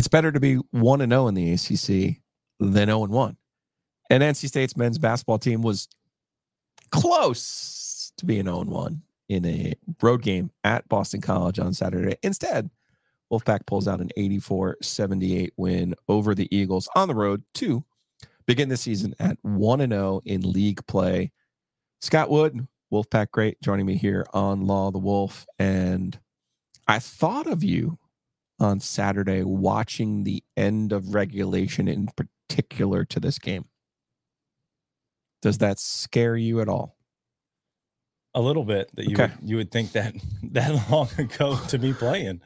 It's better to be 1 and 0 in the ACC than 0 and 1. And NC State's men's basketball team was close to being 0 and 1 in a road game at Boston College on Saturday. Instead, Wolfpack pulls out an 84 78 win over the Eagles on the road to begin the season at 1 and 0 in league play. Scott Wood, Wolfpack great, joining me here on Law the Wolf. And I thought of you on Saturday watching the end of regulation in particular to this game. Does that scare you at all? A little bit that you Okay. would, you would think that that long ago to be playing.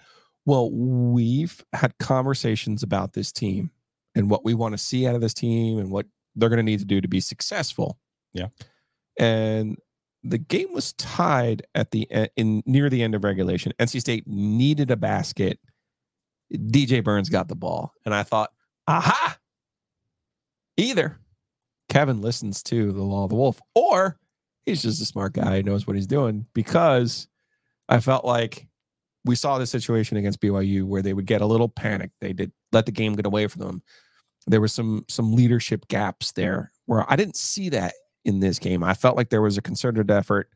Well, we've had conversations about this team and what we want to see out of this team and what they're going to need to do to be successful. Yeah. And the game was tied at the e- in near the end of regulation. NC State needed a basket. DJ Burns got the ball, and I thought, aha! Either Kevin listens to the Law of the Wolf, or he's just a smart guy who knows what he's doing. Because I felt like we saw this situation against BYU where they would get a little panicked. They did let the game get away from them. There was some some leadership gaps there where I didn't see that in this game. I felt like there was a concerted effort,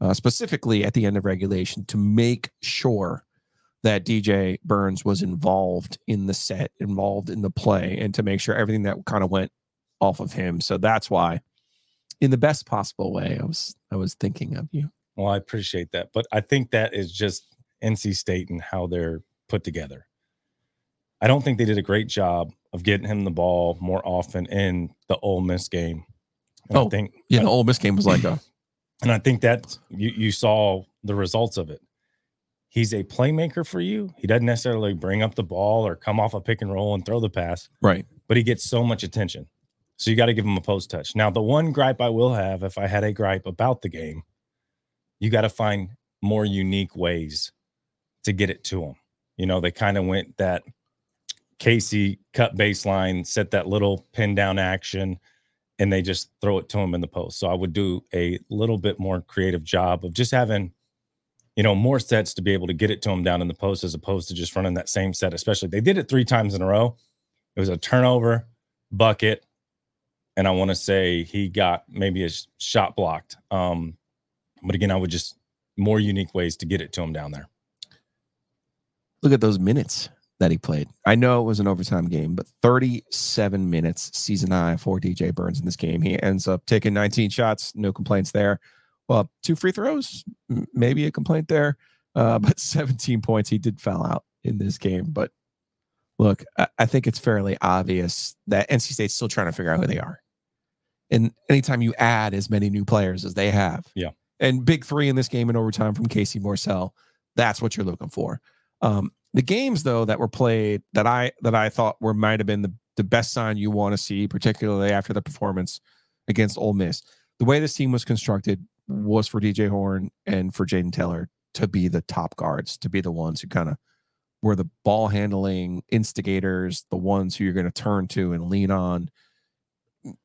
uh, specifically at the end of regulation, to make sure that DJ Burns was involved in the set, involved in the play, and to make sure everything that kind of went off of him. So that's why, in the best possible way, I was I was thinking of you. Well, I appreciate that, but I think that is just NC State and how they're put together. I don't think they did a great job of getting him the ball more often in the Ole Miss game. And I Oh, think Yeah, the Ole Miss game was like a And I think that you, you saw the results of it. He's a playmaker for you. He doesn't necessarily bring up the ball or come off a pick and roll and throw the pass, right. but he gets so much attention. So you got to give him a post touch. Now, the one gripe I will have, if I had a gripe about the game, you got to find more unique ways to get it to him. You know, they kind of went that Casey cut baseline, set that little pin down action, and they just throw it to him in the post. So I would do a little bit more creative job of just having, you know, more sets to be able to get it to him down in the post as opposed to just running that same set. Especially they did it three times in a row. It was a turnover, bucket, and I want to say he got maybe a shot blocked. Um, but again, I would just more unique ways to get it to him down there. look at those minutes that he played. I know it was an overtime game, but 37 minutes season high for DJ Burns in this game. He ends up taking 19 shots, no complaints there. Well, two free throws, maybe a complaint there, uh, but 17 points. He did foul out in this game. But look, I, I think it's fairly obvious that NC State's still trying to figure out who they are. And anytime you add as many new players as they have, Yeah. and big three in this game in overtime from Casey Morsell, that's what you're looking for. Um, the games though that were played that I that I thought were might have been the, the best sign you want to see, particularly after the performance against Ole Miss. The way this team was constructed was for DJ Horne and for Jayden Taylor to be the top guards, to be the ones who kind of were the ball handling instigators, the ones who you're going to turn to and lean on.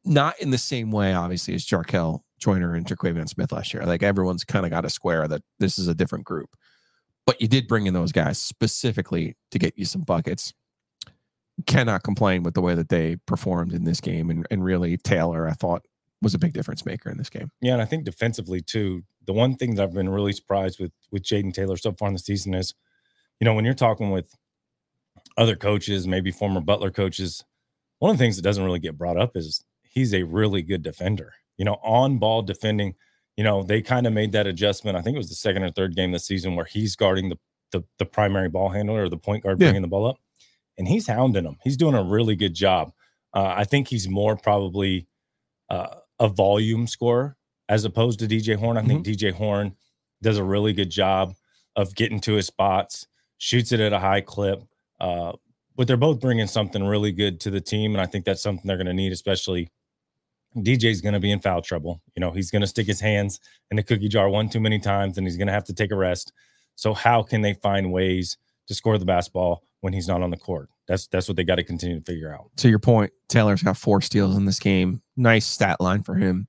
Not in the same way, obviously, as Jarkel Joiner and Terquavion Smith last year. Like everyone's kind of got a square that this is a different group but you did bring in those guys specifically to get you some buckets. Cannot complain with the way that they performed in this game. And, and really, Taylor, I thought, was a big difference maker in this game. Yeah, and I think defensively too. The one thing that I've been really surprised with with Jayden Taylor so far in the season is, you know, when you're talking with other coaches, maybe former Butler coaches, one of the things that doesn't really get brought up is he's a really good defender. You know, on ball defending. You know, they kind of made that adjustment. I think it was the second or third game this season where he's guarding the the, the primary ball handler or the point guard Yeah. bringing the ball up, and he's hounding him. He's doing a really good job. Uh, I think he's more probably uh, a volume scorer as opposed to DJ Horne. I think DJ Horne does a really good job of getting to his spots, shoots it at a high clip, uh, but they're both bringing something really good to the team, and I think that's something they're going to need, especially. DJ's going to be in foul trouble. You know, he's going to stick his hands in the cookie jar one too many times, and he's going to have to take a rest. So, how can they find ways to score the basketball when he's not on the court? That's that's what they got to continue to figure out. To your point, Taylor's got four steals in this game. Nice stat line for him.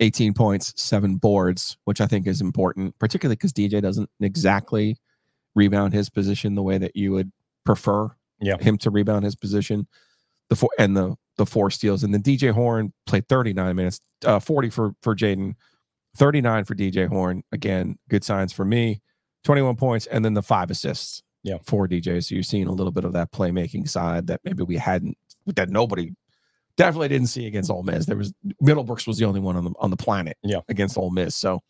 18 points, seven boards, which I think is important, particularly because DJ doesn't exactly rebound his position the way that you would prefer Yeah. him to rebound his position. The four and the the four steals, and then DJ Horne played 39 minutes, uh, 40 for for Jayden, 39 for DJ Horn. Again, good signs for me. 21 points, and then the five assists. Yeah. for DJ. So you're seeing a little bit of that playmaking side that maybe we hadn't, that nobody definitely didn't see against Ole Miss. There was Middlebrooks was the only one on the on the planet Yeah. against Ole Miss. So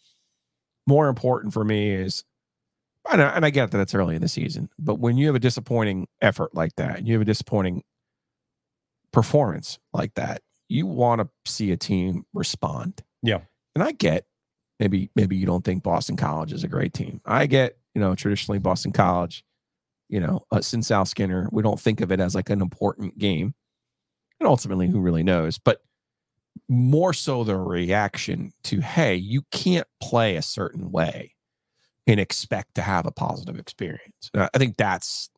more important for me is and I, and I get that it's early in the season, but when you have a disappointing effort like that, and you have a disappointing performance like that, you want to see a team respond. Yeah. And I get maybe maybe you don't think Boston College is a great team. I get, you know, traditionally Boston College, you know, uh, since Al Skinner, we don't think of it as like an important game. And ultimately, who really knows? But more so the reaction to, hey, you can't play a certain way and expect to have a positive experience. I think that's,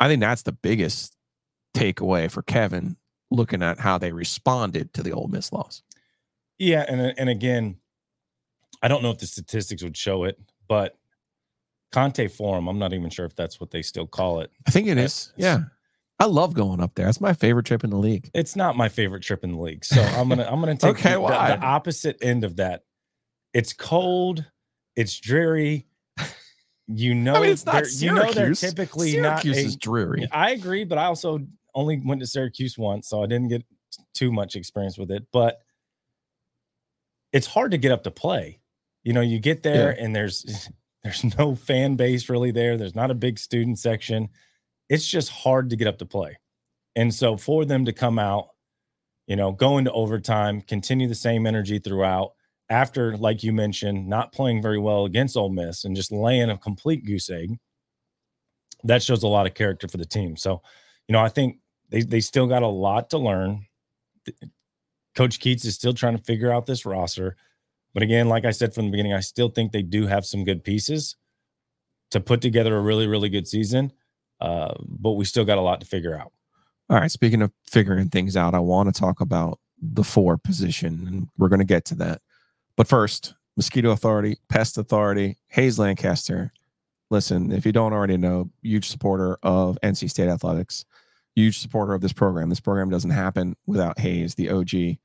I think that's the biggest takeaway for Kevin looking at how they responded to the Ole Miss loss. Yeah, and and again, I don't know if the statistics would show it, but Conte Forum, I'm not even sure if that's what they still call it. I think it is. Yeah. I love going up there. That's my favorite trip in the league. It's not my favorite trip in the league, so I'm gonna I'm gonna take Okay, the, the- why? the opposite end of that. It's cold, it's dreary. You know, I mean, it's not you know they're typically Syracuse not. a- is dreary. I agree, but I also only went to Syracuse once, so I didn't get too much experience with it. But it's hard to get up to play. You know, you get there and there's there's no fan base really there. There's not a big student section. It's just hard to get up to play. And so for them to come out, you know, go into overtime, continue the same energy throughout, after, like you mentioned, not playing very well against Ole Miss and just laying a complete goose egg, that shows a lot of character for the team. So, you know, I think they, they still got a lot to learn. Coach Keatts is still trying to figure out this roster. But again, like I said from the beginning, I still think they do have some good pieces to put together a really, really good season. Uh, but we still got a lot to figure out. All right. Speaking of figuring things out, I want to talk about the four position, and we're going to get to that. But first, Mosquito Authority, Pest Authority, Hayes Lancaster. Listen, if you don't already know, huge supporter of NC State athletics, huge supporter of this program. This program doesn't happen without Hayes, the OG,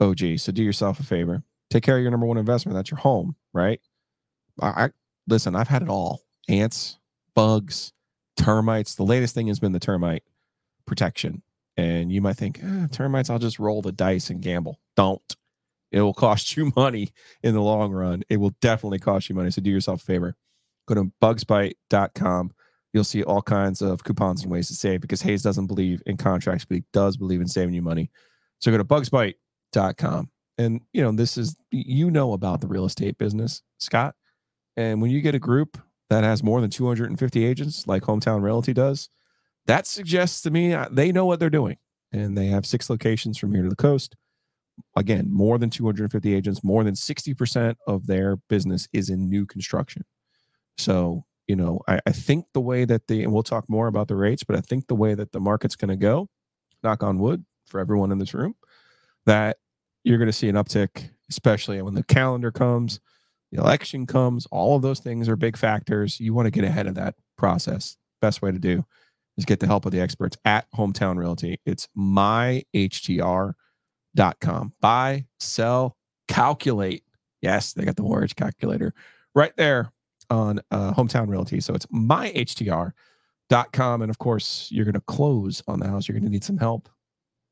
OG. So do yourself a favor, take care of your number one investment. That's your home, right? I, I listen. I've had it all: ants, bugs, termites. The latest thing has been the termite protection. And you might think, eh, termites, I'll just roll the dice and gamble. Don't. It will cost you money in the long run. It will definitely cost you money. So do yourself a favor. Go to bugsbite.com. You'll see all kinds of coupons and ways to save because Hayes doesn't believe in contracts, but he does believe in saving you money. So go to bugsbite.com. And, you know, this is, you know about the real estate business, Scott. And when you get a group that has more than 250 agents, like Hometown Realty does, that suggests to me uh, they know what they're doing. And they have six locations from here to the coast. Again, more than 250 agents, more than 60% of their business is in new construction. So, you know, I, I think the way that the, and we'll talk more about the rates, but I think the way that the market's going to go, knock on wood for everyone in this room, that you're going to see an uptick, especially when the calendar comes, the election comes. All of those things are big factors. You want to get ahead of that process. Best way to do is get the help of the experts at Hometown Realty. It's myhtr.com. Buy, sell, calculate. Yes, they got the mortgage calculator right there on uh, Hometown Realty. So it's myhtr.com. And of course, you're going to close on the house. You're going to need some help.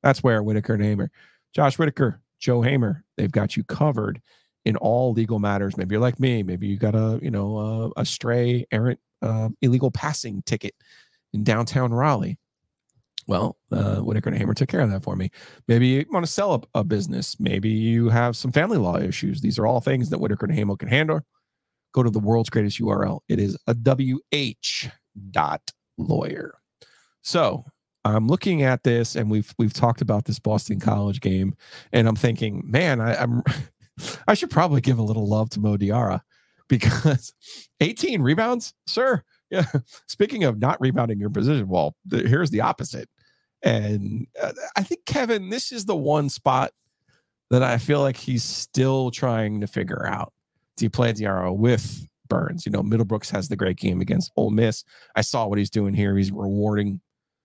That's where Whitaker and Hamer, Josh Whitaker, Joe Hamer, they've got you covered in all legal matters. Maybe you're like me. Maybe you got a, you know, uh, a stray errant uh, illegal passing ticket in downtown Raleigh. Well, uh, Whitaker and Hamer took care of that for me. Maybe you want to sell a, a business. Maybe you have some family law issues. These are all things that Whitaker and Hamer can handle. Go to the world's greatest URL. It is a WH dot lawyer. So I'm looking at this, and we've we've talked about this Boston College game, and I'm thinking, man, I, I'm I should probably give a little love to Mo Diarra because 18 rebounds, sir. Yeah. Speaking of not rebounding your position, well, here's the opposite. And uh, I think Kevin, this is the one spot that I feel like he's still trying to figure out. Do you play Diarra with Burns? You know, Middlebrooks has the great game against Ole Miss. I saw what he's doing here. He's rewarding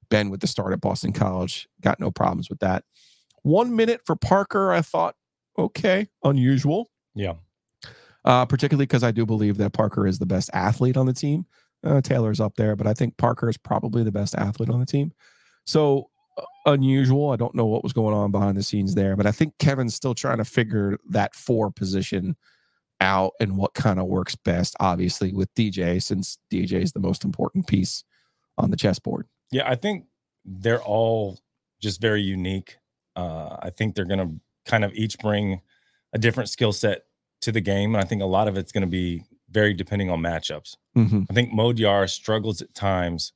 Ben with the start at Boston College. Got no problems with that. One minute for Parker, I thought, okay, unusual. Yeah. Uh, particularly because I do believe that Parker is the best athlete on the team. Uh, Taylor's up there, but I think Parker is probably the best athlete on the team. So uh, unusual. I don't know what was going on behind the scenes there, but I think Kevin's still trying to figure that four position out and what kind of works best, obviously, with DJ, since DJ is the most important piece on the chessboard. Yeah, I think they're all just very unique. Uh, I think they're going to kind of each bring a different skill set to the game. And I think a lot of it's going to be very depending on matchups. Mm-hmm. I think Mo Diarra struggles at times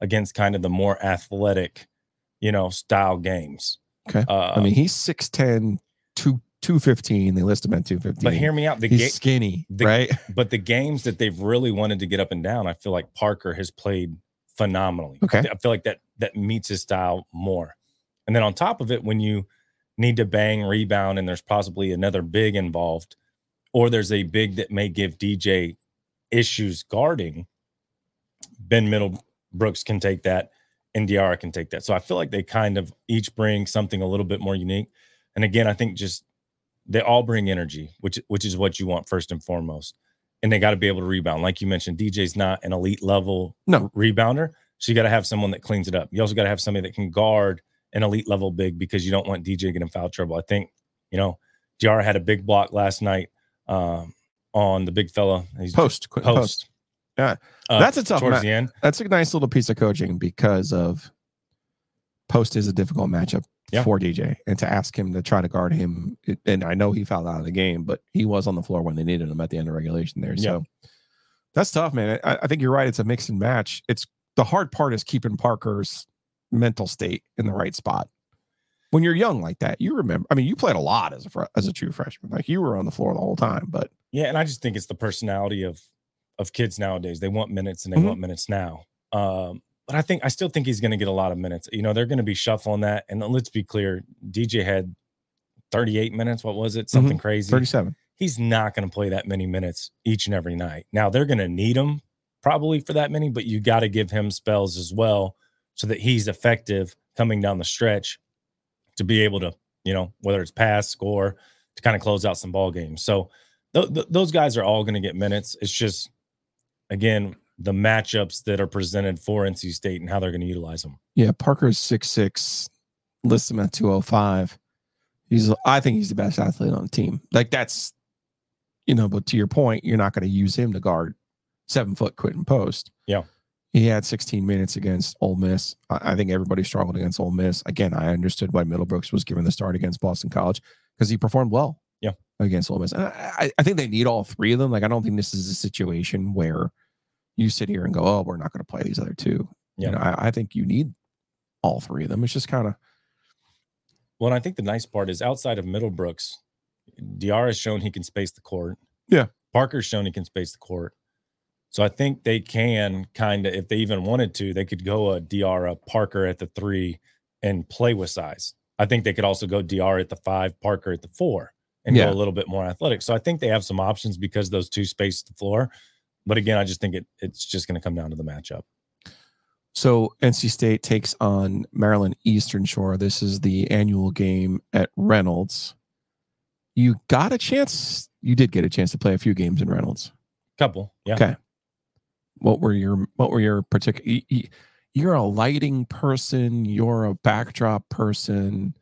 against kind of the more athletic, you know, style games. Okay. Uh, I mean, he's 6'10, 2, 215. They list him at 215. but hear me out. The he's game, skinny, the- right? but the games that they've really wanted to get up and down, I feel like Parker has played phenomenally. I Okay. th- I feel like that that meets his style more. And then on top of it, when you need to bang rebound and there's possibly another big involved, or there's a big that may give DJ issues guarding, Ben Middlebrooks can take that, and Diarra can take that. So I feel like they kind of each bring something a little bit more unique. And again, I think just they all bring energy, which which is what you want first and foremost. And they got to be able to rebound. Like you mentioned, DJ's not an elite level No. rebounder. So you got to have someone that cleans it up. You also got to have somebody that can guard an elite level big because you don't want DJ getting foul trouble. I think, you know, Diarra had a big block last night um, on the big fella. He's Post. post. post. Yeah. Uh, That's a tough towards ma- the end. That's a nice little piece of coaching because of post is a difficult matchup Yeah. for DJ. And to ask him to try to guard him, and I know he fouled out of the game, but he was on the floor when they needed him at the end of regulation there. Yeah. So that's tough, man. I, I think you're right. It's a mix and match. It's the hard part is keeping Parker's mental state in the right spot. When you're young like that, you remember. I mean, you played a lot as a as a true freshman. Like you were on the floor the whole time. But Yeah, and I just think it's the personality of of kids nowadays. They want minutes and they Mhm. want minutes now. Um, but I think I still think he's going to get a lot of minutes. You know, they're going to be shuffling that. And let's be clear, DJ had 38 minutes. What was it? Mm-hmm. Something crazy. 37. He's not going to play that many minutes each and every night. Now they're going to need him probably for that many, but you got to give him spells as well so that he's effective coming down the stretch to be able to, you know, whether it's pass, score, to kind of close out some ball games. So th- th- those guys are all going to get minutes. It's just, again, the matchups that are presented for NC State and how they're going to utilize them. Yeah, Parker's six six, lists him at two oh five. He's I think he's the best athlete on the team. Like that's you know, but to your point, you're not going to use him to guard seven foot Quinten Post. Yeah. He had 16 minutes against Ole Miss. I, I think everybody struggled against Ole Miss. Again, I understood why Middlebrooks was given the start against Boston College because he performed well. Yeah. Against Ole Miss. I- I think they need all three of them. Like I don't think this is a situation where you sit here and go, "Oh, we're not going to play these other two. Yeah. You know, I, I think you need all three of them. It's just kind of Well, I think the nice part is outside of Middlebrooks, Diarra has shown he can space the court. Yeah. Parker's shown he can space the court. So I think they can kind of, if they even wanted to, they could go a Diarra Parker at the three and play with size. I think they could also go DR at the five, Parker at the four, and Yeah. go a little bit more athletic. So I think they have some options because those two space the floor. But again, I just think it it's just going to come down to the matchup. so. NC State takes on Maryland Eastern Shore. This is the annual game at Reynolds. You got a chance. You did get a chance to play a few games in Reynolds. Couple, yeah. Okay. What were your What were your particular? You're a lighting person. You're a backdrop person.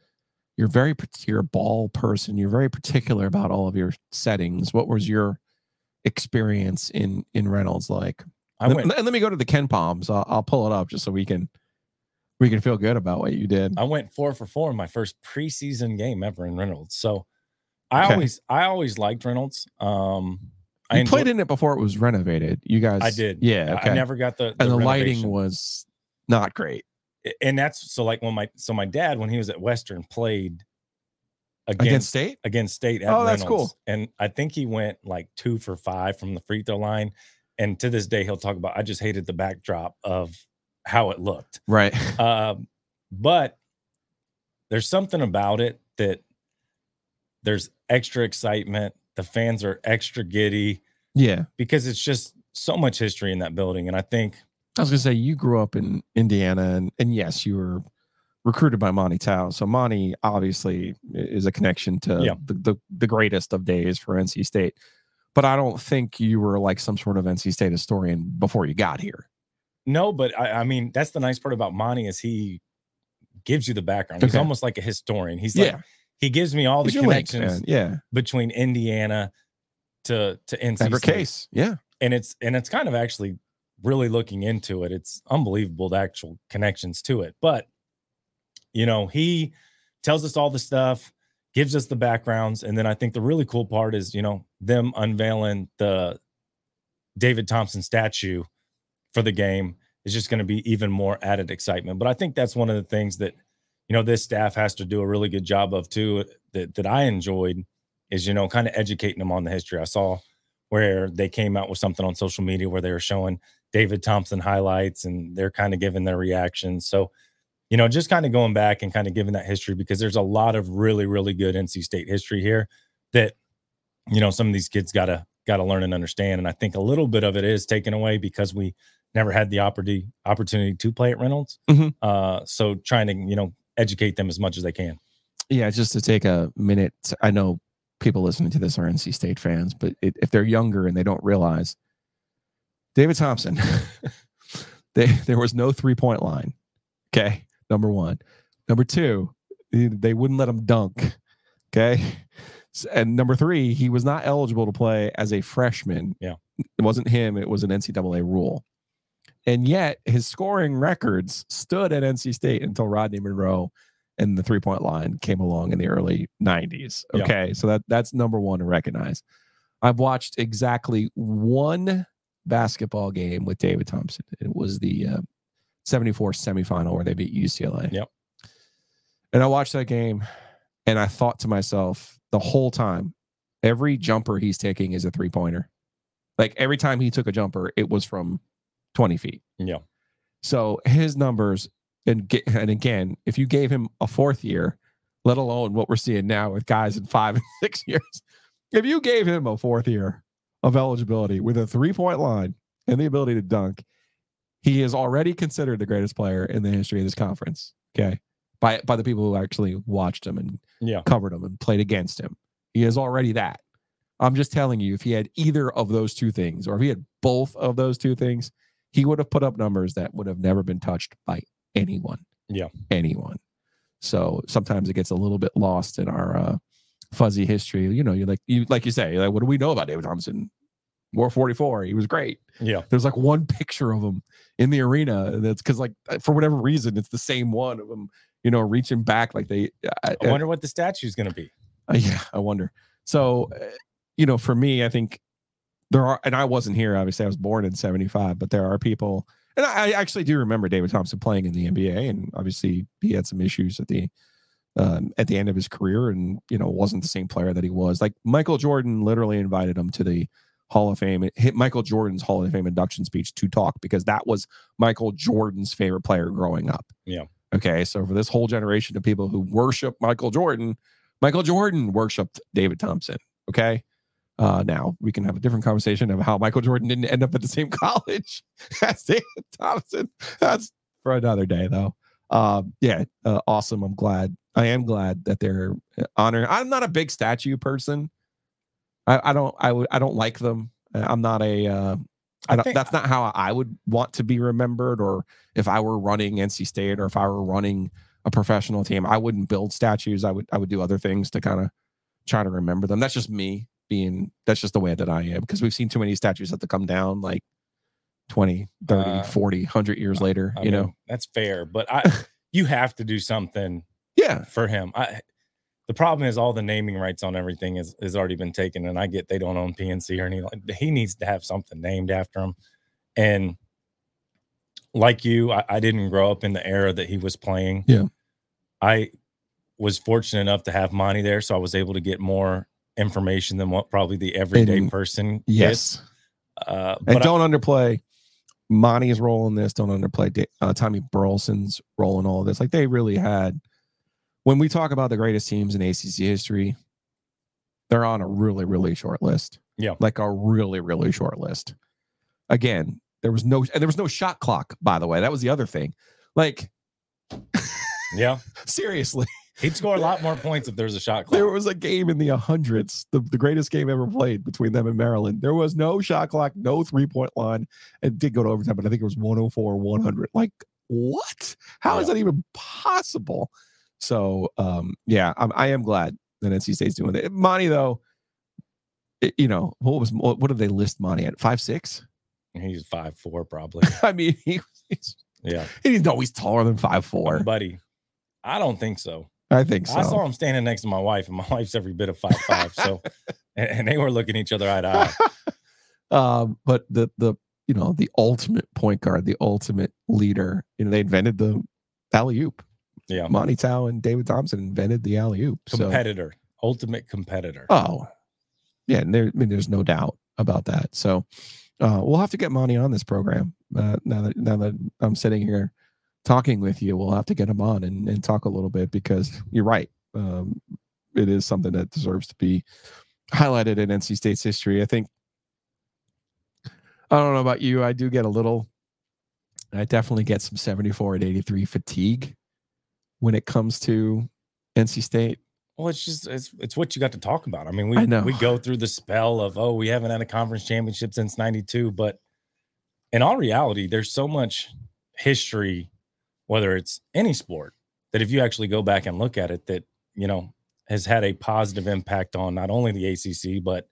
You're very you're a ball person. You're very particular about all of your settings. What was your experience in in Reynolds like? I and, went and let me go to the KenPoms. I'll, I'll pull it up just so we can we can feel good about what you did. I went four for four in my first preseason game ever in Reynolds. So I Okay. always I always liked Reynolds. Um I you played in it before it was renovated. You guys, I did. Yeah, I- okay. I never got the, and the renovation. lighting was not great. and that's so like when my so my dad when he was at Western played against against State. against State at Oh, that's Reynolds, cool. and I think he went like two for five from the free throw line. And to this day, he'll talk about I just hated the backdrop of how it looked. Right. Um, but there's something about it that there's extra excitement. The fans are extra giddy Yeah. because it's just so much history in that building. And I think, I was gonna say you grew up in Indiana, and and yes, you were recruited by Monte Towe. So Monte obviously is a connection to Yeah. the, the the greatest of days for NC State. But I don't think you were like some sort of NC State historian before you got here. no, but I, I mean, that's the nice part about Monte is he gives you the background. He's almost like a historian. He's like, yeah, he gives me all the He's connections man. Yeah, between Indiana to, to NC Ever State. case. Yeah, and it's and it's kind of actually really looking into it it's unbelievable the actual connections to it but you know he tells us all the stuff gives us the backgrounds and then i think the really cool part is you know them unveiling the david thompson statue for the game is just going to be even more added excitement but i think that's one of the things that you know this staff has to do a really good job of too that that i enjoyed is you know kind of educating them on the history i saw where they came out with something on social media where they were showing David Thompson highlights and they're kind of giving their reactions. So, you know, just kind of going back and kind of giving that history because there's a lot of really, really good NC State history here that, you know, some of these kids gotta gotta learn and understand. And I think a little bit of it is taken away because we never had the opportunity opportunity to play at Reynolds. Mhm. Uh, so trying to, you know, educate them as much as they can. yeah. Just to take a minute, I know people listening to this are NC State fans, but it, if they're younger and they don't realize, David Thompson, they, there was no three point line. Okay, number one. Number two, they- wouldn't let him dunk. Okay, and number three, he was not eligible to play as a freshman. Yeah. it wasn't him; it was an NCAA rule. And yet, his scoring records stood at NC State until Rodney Monroe and the three point line came along in the early 90s. Yeah. Okay. So that that's number one to recognize. I've watched exactly one basketball game with David Thompson. It was the uh, 74 semifinal where they beat UCLA. Yep. And I watched that game and I thought to myself the whole time, every jumper he's taking is a three pointer. Like every time he took a jumper, it was from 20 feet. Yeah. So his numbers, and and again, if you gave him a fourth year, let alone what we're seeing now with guys in five and six years, if you gave him a fourth year of eligibility with a three point line and the ability to dunk, he is already considered the greatest player in the history of this conference. Okay, by by the people who actually watched him and Yeah. covered him and played against him, he is already that. I'm just telling you, if he had either of those two things, or if he had both of those two things, he would have put up numbers that would have never been touched by anyone. Yeah. Anyone. So sometimes it gets a little bit lost in our uh, fuzzy history. You know, you like you like you say, like, what do we know about David Thompson? War 44. He was great. Yeah. There's like one picture of him in the arena. That's because like for whatever reason, it's the same one of him, you know, reaching back like they I, I wonder what the statue is going to be. uh, yeah, I wonder. So, uh, you know, for me, I think there are, and I wasn't here. Obviously, I was born in '75, but there are people, and I, I actually do remember David Thompson playing in the NBA, and obviously he had some issues at the um, at the end of his career, and you know, wasn't the same player that he was. Like Michael Jordan literally invited him to the Hall of Fame, hit Michael Jordan's Hall of Fame induction speech to talk because that was Michael Jordan's favorite player growing up. Yeah. Okay, so for this whole generation of people who worship Michael Jordan, Michael Jordan worshipped David Thompson. Okay. Uh, now we can have a different conversation of how Michael Jordan didn't end up at the same college as David Thompson. That's for another day, though. Um, yeah, uh, awesome. I'm glad. I am glad that they're uh, honoring. I'm not a big statue person. I, I don't. I would. I don't like them. Uh, I'm not a. Uh, I I don't, think- that's not how I would want to be remembered. Or if I were running NC State, or if I were running a professional team, I wouldn't build statues. I would. I would do other things to kind of try to remember them. That's just me being. That's just the way that I am because we've seen too many statues have to come down like 20, 30, Uh, 40, 100 years later. I you mean, know. that's fair, but I you have to do something Yeah. for him. I the problem is all the naming rights on everything is has already been taken, and I get they don't own PNC or anything. Like, he needs to have something named after him, and like you, I, I didn't grow up in the era that he was playing. Yeah. I was fortunate enough to have Monte there, so I was able to get more information than what probably the everyday And- person Yes. gets. Uh, And but I- don't underplay Monte's role in this. Don't underplay uh, Tommy Burleson's role in all of this. Like they really had, when we talk about the greatest teams in ACC history, they're on a really, really short list. Yeah. Like a really, really short list. Again, there was no, and there was no shot clock, by the way. That was the other thing. Like, yeah, seriously, he'd score a lot more points if there was a shot clock. there was a game in the hundreds, the, the greatest game ever played between them and Maryland. There was no shot clock, no three point line. It did go to overtime, but I think it was 104, 100. Like, what? How is Yeah. that even possible? So, um, yeah, I'm, I am glad that NC State's doing it. Monte, though, it- you know, what was what, what did they list Monte at? Five six? He's five four probably. I mean, he, he's, Yeah, he's taller than five four. buddy. I don't think so. I think so. I saw him standing next to my wife, and my wife's every bit of five five. So, and, and they were looking each other eye to eye. um, but the the you know the ultimate point guard, the ultimate leader. You know, they invented the alley oop. Yeah, Monte Towe and David Thompson invented the alley oop. So, competitor, ultimate competitor. oh, yeah, and there, I mean, there's no doubt about that. So, uh, we'll have to get Monte on this program. Uh, now that now that I'm sitting here talking with you, we'll have to get him on and, and talk a little bit because you're right. Um, it is something that deserves to be highlighted in NC State's history. I think. I don't know about you. I do get a little. I definitely get some 74 and 83 fatigue when it comes to NC State. Well, it's just it's it's what you got to talk about. I mean, we I we go through the spell of oh, we haven't had a conference championship since '92, but in all reality, there's so much history, whether it's any sport, that if you actually go back and look at it, that you know has had a positive impact on not only the ACC but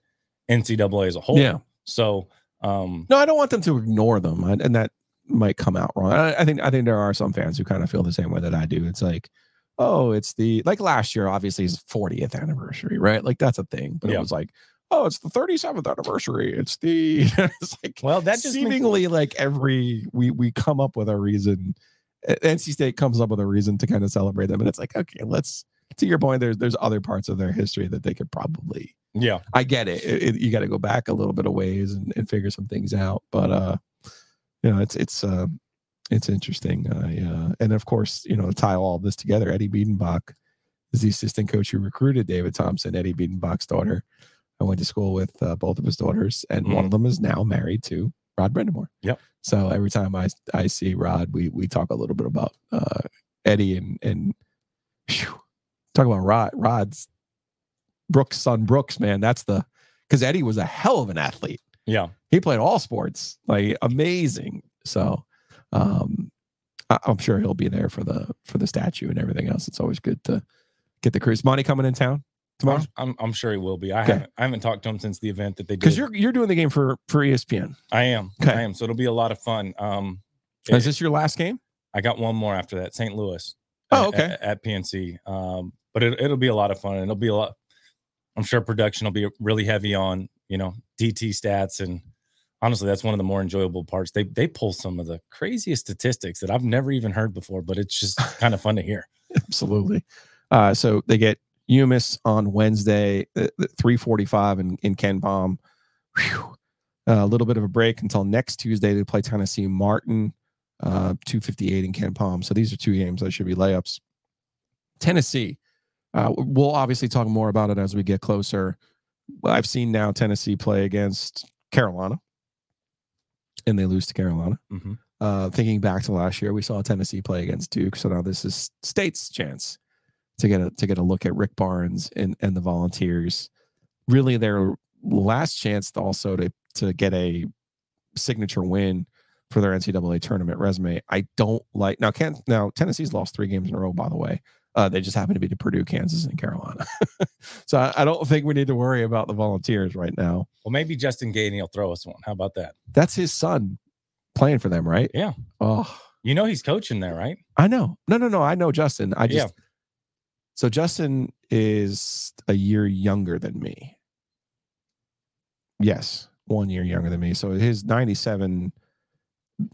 NCAA as a whole. Yeah. So, um, No, I don't want them to ignore them, I- and that might come out wrong. I, I think I think there are some fans who kind of feel the same way that I do. It's like, oh, it's the like last year, obviously, his 40th anniversary, right? Like that's a thing. But Yeah. it was like, oh, it's the 37th anniversary. It's the it's like well, that just makes- seemingly like every we we come up with a reason. NC State comes up with a reason to kind of celebrate them, and it's like, okay, let's. To your point, there's there's other parts of their history that they could probably yeah, I get it. It- it- you got to go back a little bit of ways and, and figure some things out. But uh, you know, it's it's uh, it's interesting. I Uh, and of course, you know, to tie all this together, Eddie Biedenbach is the assistant coach who recruited David Thompson. Eddie Biedenbach's daughter. I went to school with uh, both of his daughters, and one of them is now married to Rod Brind'Amour. Yep. So every time I I see Rod, we we talk a little bit about uh, Eddie and and phew, talk about Rod. Rod's Brooks' son Brooks, man. That's the because Eddie was a hell of an athlete. yeah. He played all sports, like amazing. So um I, I'm sure he'll be there for the for the statue and everything else. It's always good to get the cruise. Monte coming in town tomorrow I'm, I'm sure he will be. I Okay. haven't I haven't talked to him since the event that they did. because you're you're doing the game for for ESPN. I am. Okay. I am. So it'll be a lot of fun. Um, Is this your last game? I got one more after that, St. Louis. Oh, okay. At, at PNC. Um, but it, it'll be a lot of fun. and It'll be a lot. I'm sure production will be really heavy on you know DT stats, and honestly, that's one of the more enjoyable parts. They they pull some of the craziest statistics that I've never even heard before, but it's just kind of fun to hear. Absolutely. Uh, so they get UMES on Wednesday, uh, 345 in, in KenPom. Whew. Uh, a little bit of a break until next Tuesday. They play Tennessee Martin, uh, 258 in KenPom. So these are two games that should be layups. Tennessee, uh, we'll obviously talk more about it as we get closer. I've seen now Tennessee play against Carolina, and they lose to Carolina. Mhm. Uh, thinking back to last year, we saw Tennessee play against Duke. So now this is State's chance to get a to get a look at Rick Barnes and and the Volunteers. Really, their last chance to also to to get a signature win for their NCAA tournament resume. I don't like now. Can now Tennessee's lost three games in a row. By the way, uh, they just happen to be to Purdue, Kansas, and Carolina. so I, I don't think we need to worry about the Volunteers right now. Well, maybe Justin Gainey will throw us one. How about that? That's his son playing for them, right? Yeah. Oh, You know he's coaching there, right? I know. No, no, no. I know Justin. I just Yeah. so Justin is a year younger than me. Yes, one year younger than me. So his 97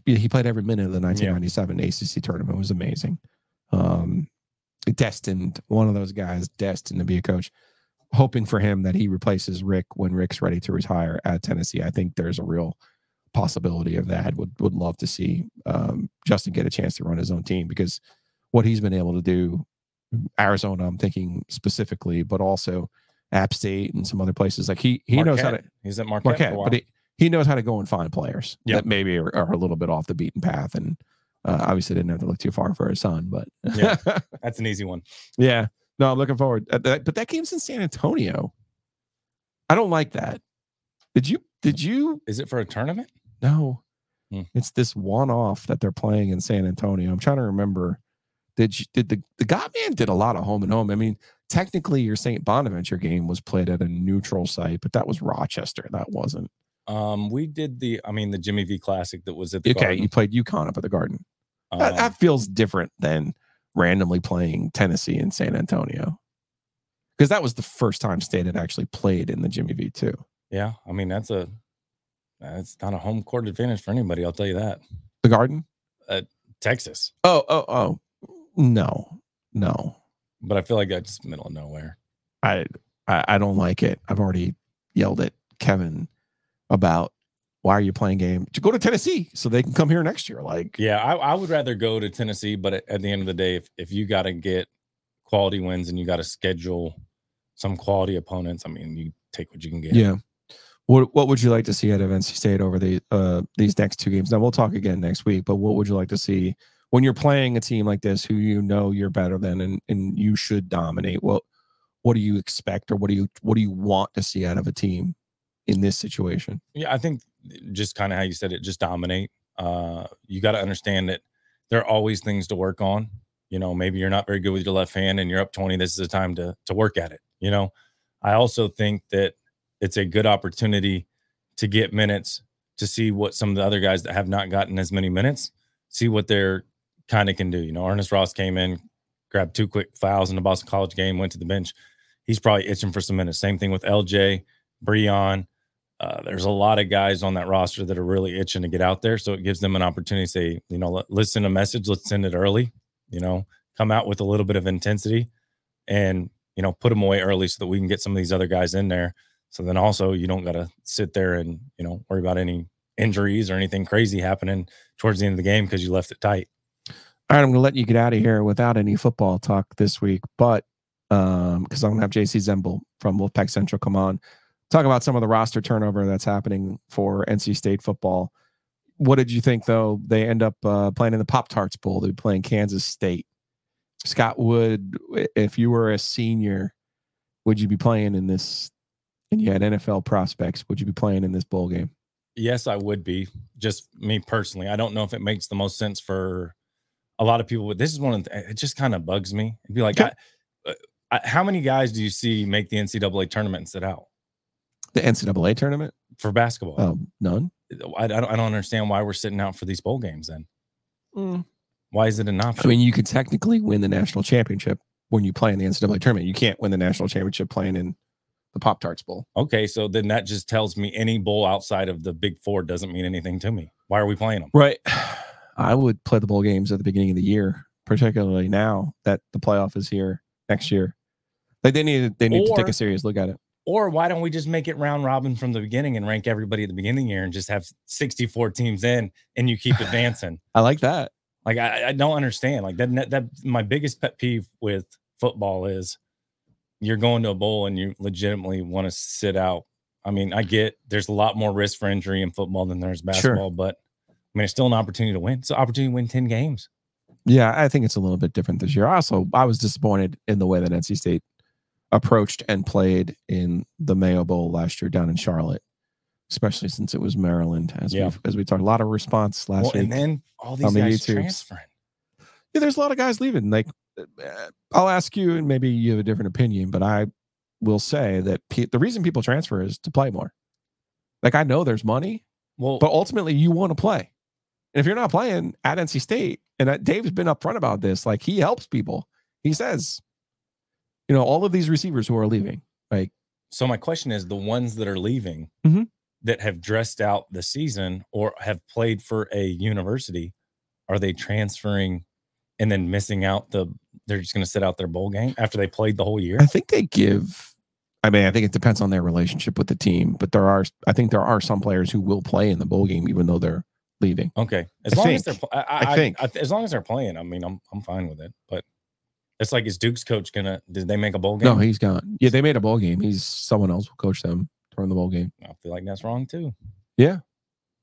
he played every minute of the 1997 ACC tournament. It was amazing. Um, destined, one of those guys destined to be a coach. Hoping for him that he replaces Rick when Rick's ready to retire at Tennessee. I think there's a real possibility of that. Would would love to see um, Justin get a chance to run his own team because what he's been able to do, Arizona, I'm thinking specifically, but also App State and some other places. Like he he knows how to He's at Marquette. for a Marquette, while. but he, he knows how to go and find players Yep. that maybe are, are a little bit off the beaten path. And uh, obviously didn't have to look too far for his son, but Yeah. That's an easy one. yeah. No, I'm looking forward. Uh, that- but that game's in San Antonio. I don't like that. Did you? Did you? Is it for a tournament? No. Hmm. It's this one off that they're playing in San Antonio. I'm trying to remember. Did you, did the the Godman did a lot of home and home? I mean, technically, your St. Bonaventure game was played at a neutral site, but that was Rochester. That wasn't. Um, we did the, I mean, the Jimmy V Classic that was at the Okay, Garden. you played UConn up at the Garden. That, Um, that feels different than randomly playing Tennessee in San Antonio, because that was the first time State had actually played in the Jimmy V two. yeah, I mean, that's a, that's not a home court advantage for anybody. I'll tell you that. The Garden. Uh, texas, Oh, oh, oh, no, no. but I feel like that's middle of nowhere. I, I I don't like it. I've already yelled at Kevin about why are you playing game to go to Tennessee so they can come here next year. Like, Yeah, I, I would rather go to Tennessee, but at, at the end of the day, if, if you got to get quality wins and you got to schedule some quality opponents, I mean, you take what you can get. yeah. What what would you like to see out of NC State over the uh these next two games? Now we'll talk again next week, but what would you like to see when you're playing a team like this who you know you're better than and, and you should dominate? What what do you expect or what do you what do you want to see out of a team in this situation? Yeah, I think just kind of how you said it, just dominate. Uh, you got to understand that there are always things to work on. You know, maybe you're not very good with your left hand and you're up 20. This is the time to to work at it. You know, I also think that it's a good opportunity to get minutes to see what some of the other guys that have not gotten as many minutes see what they're kind of can do. You know, Ernest Ross came in, grabbed two quick fouls in the Boston College game, went to the bench. He's probably itching for some minutes. Same thing with LJ, Breon. Uh, there's a lot of guys on that roster that are really itching to get out there. So it gives them an opportunity to say, you know, let, listen a message, let's send it early, you know, come out with a little bit of intensity and, you know, put them away early so that we can get some of these other guys in there. So then also you don't got to sit there and, you know, worry about any injuries or anything crazy happening towards the end of the game because you left it tight. All right, I'm going to let you get out of here without any football talk this week, but um, because I'm going to have Jacey Zembal from Wolfpack Central come on, talk about some of the roster turnover that's happening for NC State football. What did you think, though? They end up uh, playing in the Pop Tarts Bowl. They're playing Kansas State. Scott Wood, if you were a senior, would you be playing in this? And you had NFL prospects, would you be playing in this bowl game? Yes, I would be. Just me personally. I don't know if it makes the most sense for a lot of people, but this is one of the, it just kind of bugs me. It'd be like, I, uh, I, how many guys do you see make the NCAA tournament and sit out The NCAA tournament? for basketball? Oh, none. I, I, don't, I don't understand why we're sitting out for these bowl games then. Hmm. Why is it an option? I mean, you could technically win the national championship when you play in the NCAA tournament. You can't win the national championship playing in the Pop Tarts Bowl. okay, so then that just tells me any bowl outside of the Big Four doesn't mean anything to me. Why are we playing them? Right. I would play the bowl games at the beginning of the year, particularly now that the playoff is here next year. Like they need they need to take a serious look at it. Or why don't we just make it round robin from the beginning and rank everybody at the beginning year and just have 64 teams in and you keep advancing? I like that. Like I, I don't understand. Like that, that that my biggest pet peeve with football is you're going to a bowl and you legitimately want to sit out. I mean, I get there's a lot more risk for injury in football than there's basketball, but I mean it's still an opportunity to win. It's an opportunity to win 10 games. Yeah, I think it's a little bit different this year. Also, I was disappointed in the way that NC State approached and played in the Mayo Bowl last year down in Charlotte, especially since it was Maryland. As Yeah. we as we talked, a lot of response last Well, week. and then all these on the guys YouTubes. transferring. yeah, there's a lot of guys leaving. Like, uh, I'll ask you, and maybe you have a different opinion, but I will say that pe- the reason people transfer is to play more. Like, I know there's money, Well, but ultimately you want to play. And if you're not playing at NC State, and uh, Dave's been upfront about this, like he helps people. He says, you know, all of these receivers who are leaving, like, So my question is, the ones that are leaving, Mhm. that have dressed out the season or have played for a university, are they transferring and then missing out the? They're just going to sit out their bowl game after they played the whole year. I think they give. I mean, I think it depends on their relationship with the team, but there are. I think there are some players who will play in the bowl game even though they're leaving. Okay, as I long as they're, I, I, I think. I- as long as they're playing, I mean, I'm I'm fine with it. But it's like, is Duke's coach gonna? Did they make a bowl game? No, he's gone. Yeah, they made a bowl game. He's someone else will coach them during the bowl game. I feel like that's wrong too. Yeah.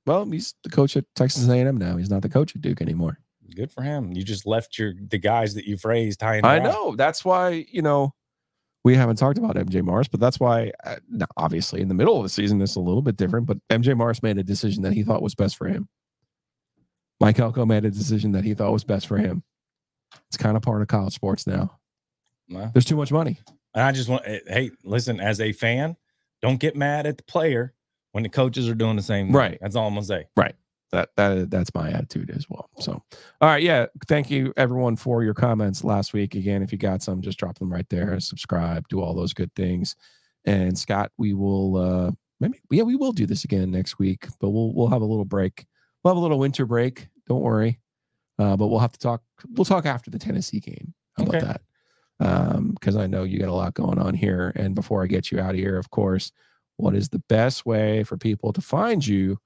Well, he's the coach at Texas A&M now. He's not the coach at Duke anymore. Good for him. You just left your the guys that you've raised high and I know. That's why, you know, we haven't talked about MJ Morris, but that's why, uh, now, obviously, in the middle of the season, it's a little bit different. But MJ Morris made a decision that he thought was best for him. Mike Elko made a decision that he thought was best for him. It's kind of part of college sports now. There's too much money. And I just want, eh, hey, listen, as a fan, don't get mad at the player when the coaches are doing the same. thing. Right. That's all I'm gonna say. Right. That that that's my attitude as well. So, all right, yeah. Thank you everyone for your comments last week. Again, if you got some, just drop them right there. Subscribe, do all those good things. And Scott, we will uh maybe yeah we will do this again next week, but we'll we'll have a little break. We'll have a little winter break. Don't worry, uh, but we'll have to talk. We'll talk after the Tennessee game. About Okay. that? Um, because I know you got a lot going on here. And before I get you out of here, of course, what is the best way for people to find you?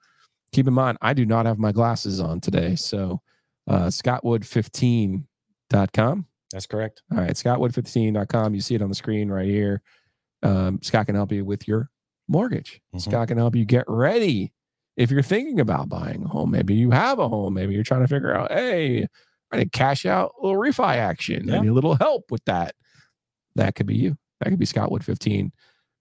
keep in mind i do not have my glasses on today so uh scottwood15.com That's correct. all right scottwood15.com you see it on the screen right here um, scott can help you with your mortgage Mhm. scott can help you get ready if you're thinking about buying a home maybe you have a home maybe you're trying to figure out hey i need cash out a little refi action i Yeah. need a little help with that that could be you that could be scottwood15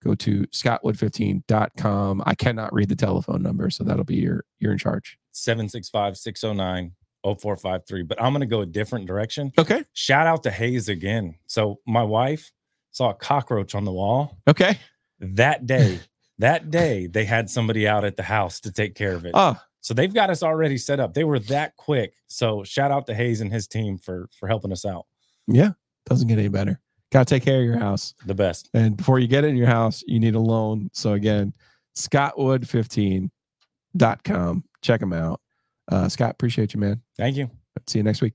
go to scottwood15.com. I cannot read the telephone number, so that'll be your you're in charge. 765 609 0453. But I'm gonna go a different direction. Okay. Shout out to Hayes again. So my wife saw a cockroach on the wall Okay. that day. That day they had somebody out at the house to take care of it. Oh, So they've got us already set up. They were that quick. So shout out to Hayes and his team for for helping us out. yeah. Doesn't get any better. Got to take care of your house. The best. And before you get in your house, you need a loan. So again, scottwood15.com. Check them out. Uh, Scott, appreciate you, man. Thank you. See you next week.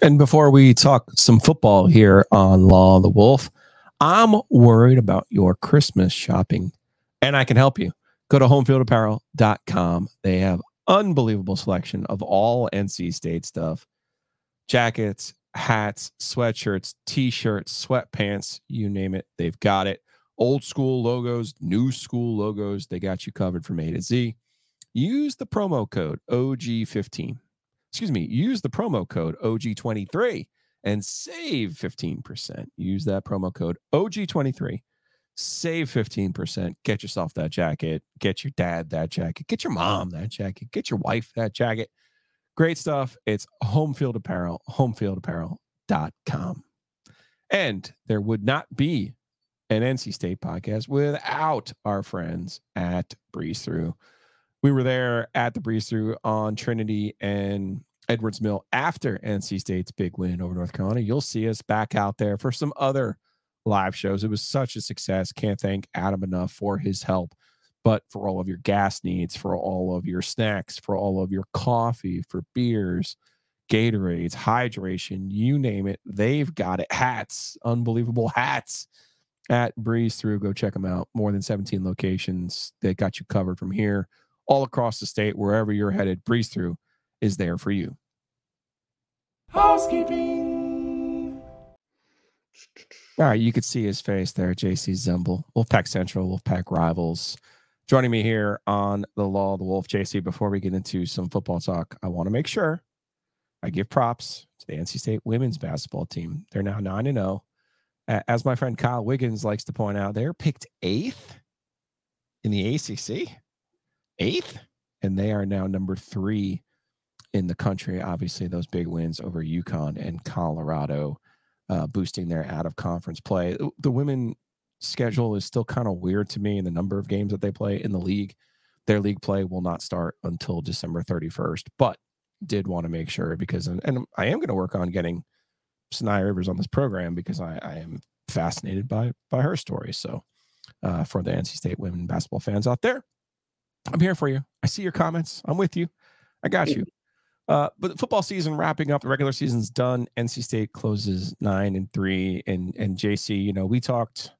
And before we talk some football here on Law of the Wolf, I'm worried about your Christmas shopping, and I can help you. Go to homefieldapparel.com. They have unbelievable selection of all NC State stuff jackets, hats, sweatshirts, t-shirts, sweatpants, you name it, they've got it. Old school logos, new school logos, they got you covered from A to Z. Use the promo code OG15. Excuse me, use the promo code OG23 and save 15%. Use that promo code OG23. Save 15%. Get yourself that jacket. Get your dad that jacket. Get your mom that jacket. Get your wife that jacket. Great stuff. It's Homefield Apparel, homefieldapparel.com. And there would not be an NC State podcast without our friends at Breeze Through. We were there at the Breeze Through on Trinity and Edwards Mill after NC State's big win over North Carolina. You'll see us back out there for some other live shows. It was such a success. Can't thank Adam enough for his help but for all of your gas needs, for all of your snacks, for all of your coffee, for beers, Gatorades, hydration, you name it, they've got it. Hats, unbelievable hats at Breeze Through. Go check them out. More than 17 locations. They got you covered from here all across the state, wherever you're headed. Breeze Through is there for you. Housekeeping. All right, you could see his face there, Jacey Zembal, Wolfpack Central, Wolfpack Rivals. Joining me here on the Law of the Wolf, Jacey. Before we get into some football talk, I want to make sure I give props to the NC State women's basketball team. They're now 9 and 0. As my friend Kyle Wiggins likes to point out, they're picked eighth in the ACC, eighth, and they are now number three in the country. Obviously, those big wins over UConn and Colorado uh, boosting their out of conference play. The- The women schedule is still kind of weird to me in the number of games that they play in the league. Their league play will not start until December 31st, but did want to make sure because, and, and I am going to work on getting Saniya Rivers on this program because I, I am fascinated by by her story. So, uh, for the NC State women basketball fans out there, I'm here for you. I see your comments. I'm with you. I got you. Uh, but football season wrapping up, the regular season's done. NC State closes nine and three, and and Jacey, you know, we talked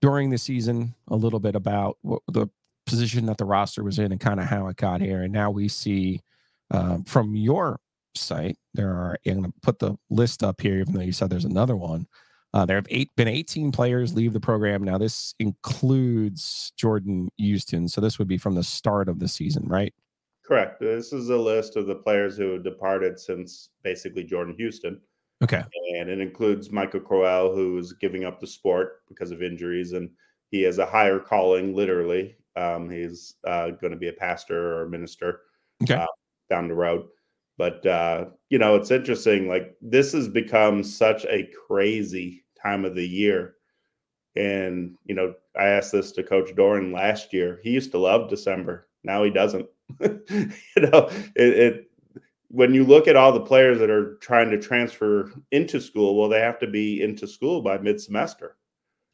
during the season a little bit about what the position that the roster was in and kind of how it got here, and now we see uh, from your site there are. I'm going to put the list up here, even though you said there's another one. Uh, there have eight, been 18 players leave the program. Now, this includes Jordan Houston. So, this would be from the start of the season, right? Correct. This is a list of the players who have departed since basically Jordan Houston. Okay. And it includes Michael Crowell, who's giving up the sport because of injuries, and he has a higher calling, literally. Um, he's uh, going to be a pastor or a minister okay. uh, down the road. But, uh, you know, it's interesting. Like, this has become such a crazy time of the year. And, you know, I asked this to Coach Doeren last year. He used to love December. Now he doesn't. you know, it, it when you look at all the players that are trying to transfer into school, well, they have to be into school by mid semester.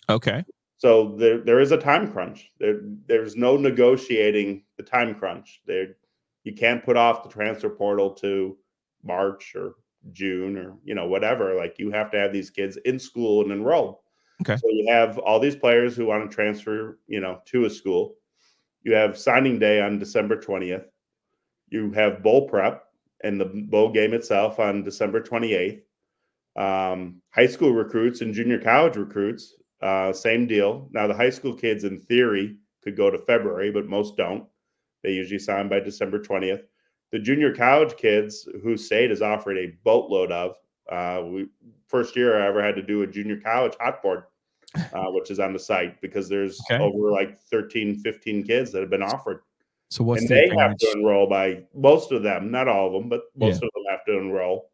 Okay. So there, there is a time crunch. There, there's no negotiating the time crunch. There, you can't put off the transfer portal to March or June or you know whatever. Like you have to have these kids in school and enrolled. Okay. So you have all these players who want to transfer, you know, to a school. You have signing day on December 20th. You have bowl prep and the bowl game itself on December 28th. Um, high school recruits and junior college recruits, uh, same deal. Now, the high school kids, in theory, could go to February, but most don't. They usually sign by December 20th. The junior college kids who state is offering a boatload of. Uh, we first year I ever had to do a junior college hot board uh, which is on the site because there's Okay. over like 13, 15 kids that have been offered. So what's and the they have advantage? to enroll by most of them, not all of them, but most of them have to enroll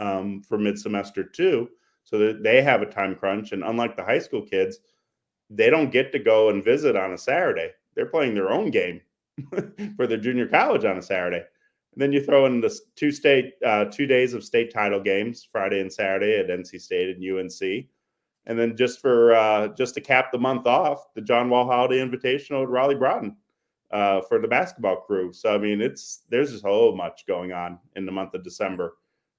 um, for mid semester too. So that they have a time crunch. And unlike the high school kids, they don't get to go and visit on a Saturday. They're playing their own game for their junior college on a Saturday. And then you throw in the two state, uh, two days of state title games, Friday and Saturday at NC State and UNC. And then just for uh, just to cap the month off, the John Wall Holiday Invitational at Raleigh Broughton uh, for the basketball crew. So I mean, it's there's just so much going on in the month of December,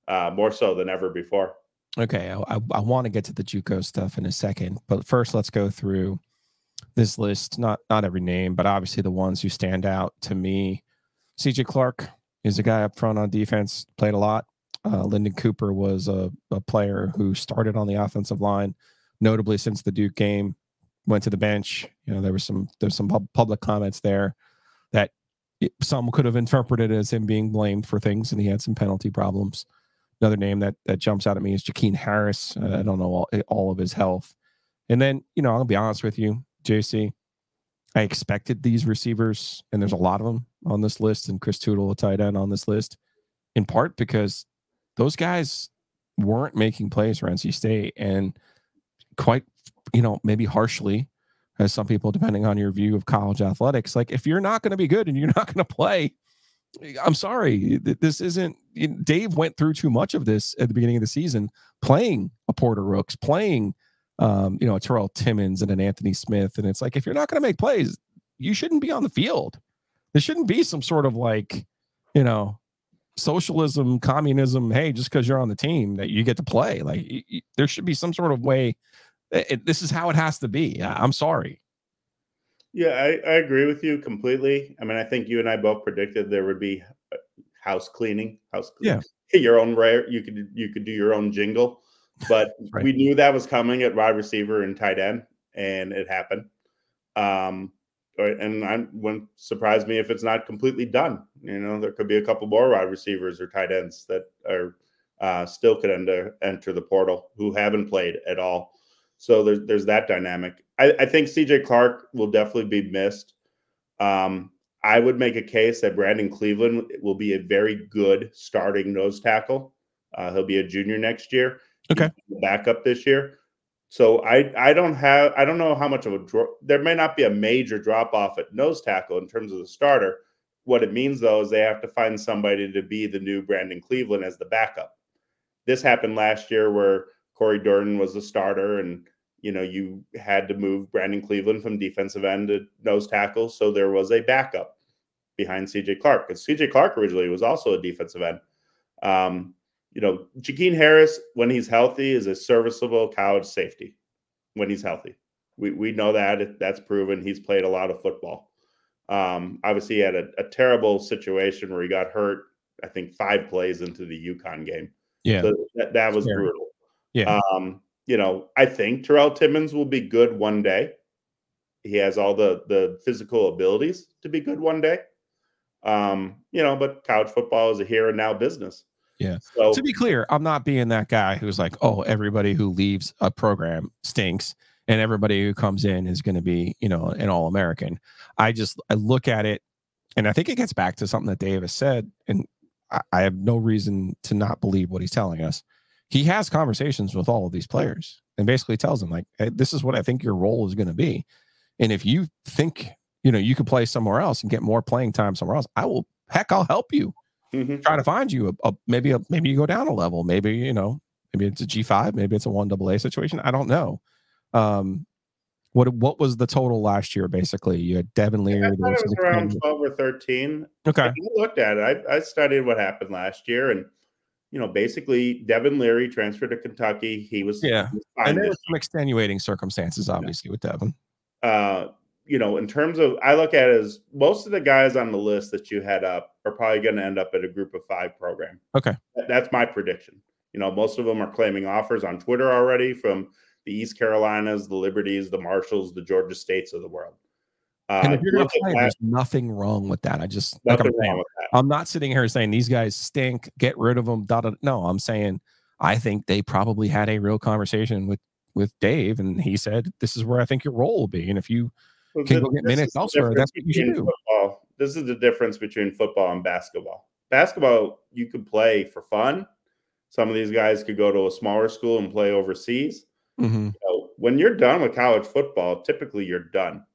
uh, more so than ever before. Okay, I, I, I want to get to the JUCO stuff in a second, but first let's go through this list. Not not every name, but obviously the ones who stand out to me. CJ Clark is a guy up front on defense, played a lot. Uh, Lyndon Cooper was a, a player who started on the offensive line, notably since the Duke game, went to the bench. You know, there was some there's some pub- public comments there that some could have interpreted as him being blamed for things, and he had some penalty problems. Another name that that jumps out at me is Jakeen Harris. Uh, I don't know all, all of his health. And then, you know, I'll be honest with you, Jacey. I expected these receivers, and there's a lot of them on this list, and Chris Tootle, a tight end, on this list, in part because those guys weren't making plays for NC State, and quite, you know, maybe harshly, as some people, depending on your view of college athletics, like if you're not going to be good and you're not going to play, I'm sorry, this isn't. Dave went through too much of this at the beginning of the season, playing a Porter Rooks, playing, um, you know, a Terrell Timmons and an Anthony Smith, and it's like if you're not going to make plays, you shouldn't be on the field. There shouldn't be some sort of like, you know, socialism, communism. Hey, just because you're on the team that you get to play, like y- y- there should be some sort of way. It, it- this is how it has to be. I- I'm sorry. Yeah, I, I agree with you completely. I mean, I think you and I both predicted there would be uh, house cleaning, house cleaning. Yeah. your own rare. You could you could do your own jingle, but Right. we knew that was coming at wide receiver and tight end, and it happened. Um, and I wouldn't surprise me if it's not completely done. You know, there could be a couple more wide receivers or tight ends that are uh, still could enter enter the portal who haven't played at all. So there's there's that dynamic. I, I think CJ Clark will definitely be missed. Um, I would make a case that Brandon Cleveland will be a very good starting nose tackle. Uh, he'll be a junior next year. Okay. Backup this year. So I I don't have I don't know how much of a there may not be a major drop off at nose tackle in terms of the starter. what it means though is they have to find somebody to be the new Brandon Cleveland as the backup. This happened last year where Corey Durden was the starter, and you know you had to move Brandon Cleveland from defensive end to nose tackle, so there was a backup behind CJ Clark because CJ Clark originally was also a defensive end. Um, you know, Jakeen Harris, when he's healthy, is a serviceable college safety. When he's healthy, we we know that that's proven. He's played a lot of football. Um, obviously, he had a, a terrible situation where he got hurt. I think five plays into the UConn game. Yeah, so that, that was Scary. brutal. Yeah. Um, you know, I think Terrell Timmons will be good one day. He has all the the physical abilities to be good one day. Um, you know, but college football is a here and now business. Yeah. So to be clear, I'm not being that guy who's like, oh, everybody who leaves a program stinks and everybody who comes in is going to be, you know, an all American. I just I look at it and I think it gets back to something that Dave has said, and I, I have no reason to not believe what he's telling us. He has conversations with all of these players and basically tells them, like, hey, this is what I think your role is going to be. And if you think, you know, you could play somewhere else and get more playing time somewhere else, I will heck, I'll help you mhm. try to find you a, a maybe a maybe you go down a level maybe you know maybe it's a g5 maybe it's a one double a situation i don't know um what what was the total last year basically you had devin I leary thought it was around 12 or 13. okay I looked at it. I, I studied what happened last year, and you know, basically, Devin Leary transferred to Kentucky. He was Yeah. he was and there were some extenuating circumstances obviously with devin uh, you know, in terms of, I look at it as most of the guys on the list that you had up are probably going to end up at a group of five program. Okay. That's my prediction. You know, most of them are claiming offers on Twitter already from the East Carolinas, the Liberties, the Marshalls, the Georgia States of the world. Uh, and if you're gonna play there's nothing wrong with that i just like I'm, saying, wrong with that. I'm not sitting here saying these guys stink get rid of them da, da, no i'm saying i think they probably had a real conversation with with dave and he said this is where i think your role will be and if you Well, can go get minutes elsewhere, that's what you should do. Football. This is the difference between football and basketball. Basketball, you could play for fun. Some of these guys could go to a smaller school and play overseas. Mhm. You know, when you're done with college football, typically you're done.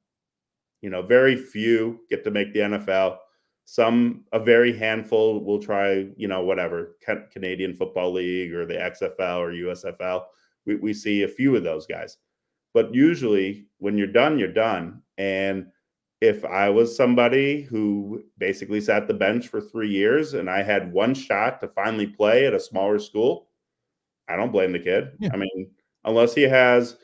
You know, very few get to make the NFL. Some, a very handful, will try. You know, whatever Canadian Football League or the XFL or USFL. We we see a few of those guys, but usually when you're done, you're done. And if I was somebody who basically sat the bench for three years and I had one shot to finally play at a smaller school, I don't blame the kid. Yeah. I mean, unless he has,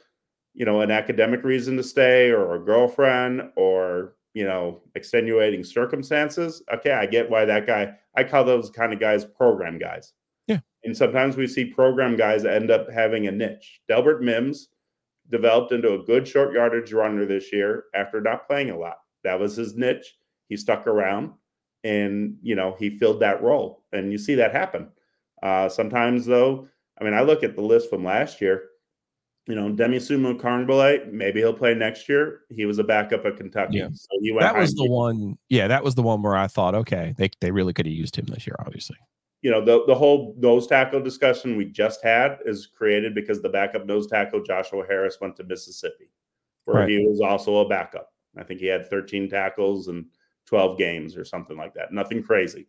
you know, an academic reason to stay or a girlfriend or, you know, extenuating circumstances. Okay, I get why that guy, I call those kind of guys program guys. Yeah. And sometimes we see program guys end up having a niche. Delbert Mimms developed into a good short yardage runner this year after not playing a lot. That was his niche. He stuck around and, you know, he filled that role. And you see that happen. Uh, sometimes, though, I mean, I look at the list from last year. You know, Demie Sumo-Karngbaye, maybe he'll play next year. He was a backup at Kentucky. Yeah. So he went that was the one yeah that was the one where i thought okay they, they really could have used him this year obviously you know, the, the whole nose tackle discussion we just had is created because the backup nose tackle, Joshua Harris, went to Mississippi, where Right. he was also a backup. I think he had 13 tackles and 12 games or something like that. Nothing crazy.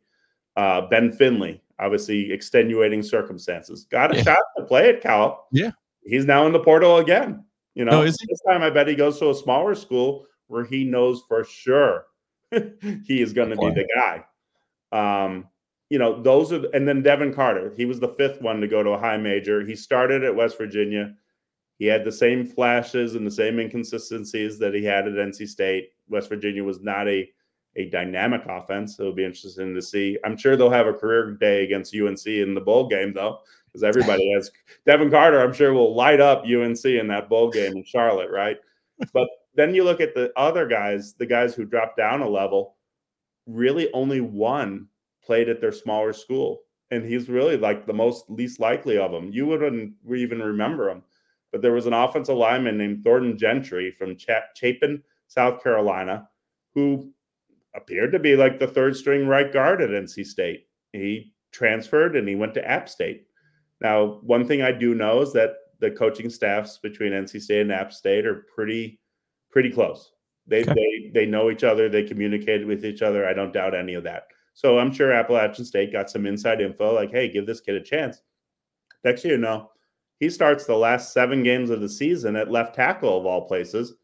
Uh, ben Finley, obviously extenuating circumstances, got a Yeah. shot to play at Cal. Yeah. He's now in the portal again. You know, he? this time I bet he goes to a smaller school where he knows for sure he is going to be the guy. Um, you know, those are, and then Devin Carter, he was the fifth one to go to a high major. He started at West Virginia. He had the same flashes and the same inconsistencies that he had at NC State. West Virginia was not a a dynamic offense. It'll be interesting to see. I'm sure they'll have a career day against UNC in the bowl game, though, because everybody has Devin Carter. I'm sure will light up UNC in that bowl game in Charlotte, right? But then you look at the other guys, the guys who dropped down a level. Really, only one played at their smaller school, and he's really like the most least likely of them. You wouldn't even remember him, but there was an offensive lineman named Thornton Gentry from Cha- Chapin, South Carolina, who appeared to be like the third string right guard at NC State. He transferred and he went to App State. Now, one thing I do know is that the coaching staffs between NC State and App State are pretty pretty close. They Okay. they they know each other. They communicated with each other. I don't doubt any of that. So I'm sure Appalachian State got some inside info, like, hey, give this kid a chance. Next year, no, he starts the last seven games of the season at left tackle of all places,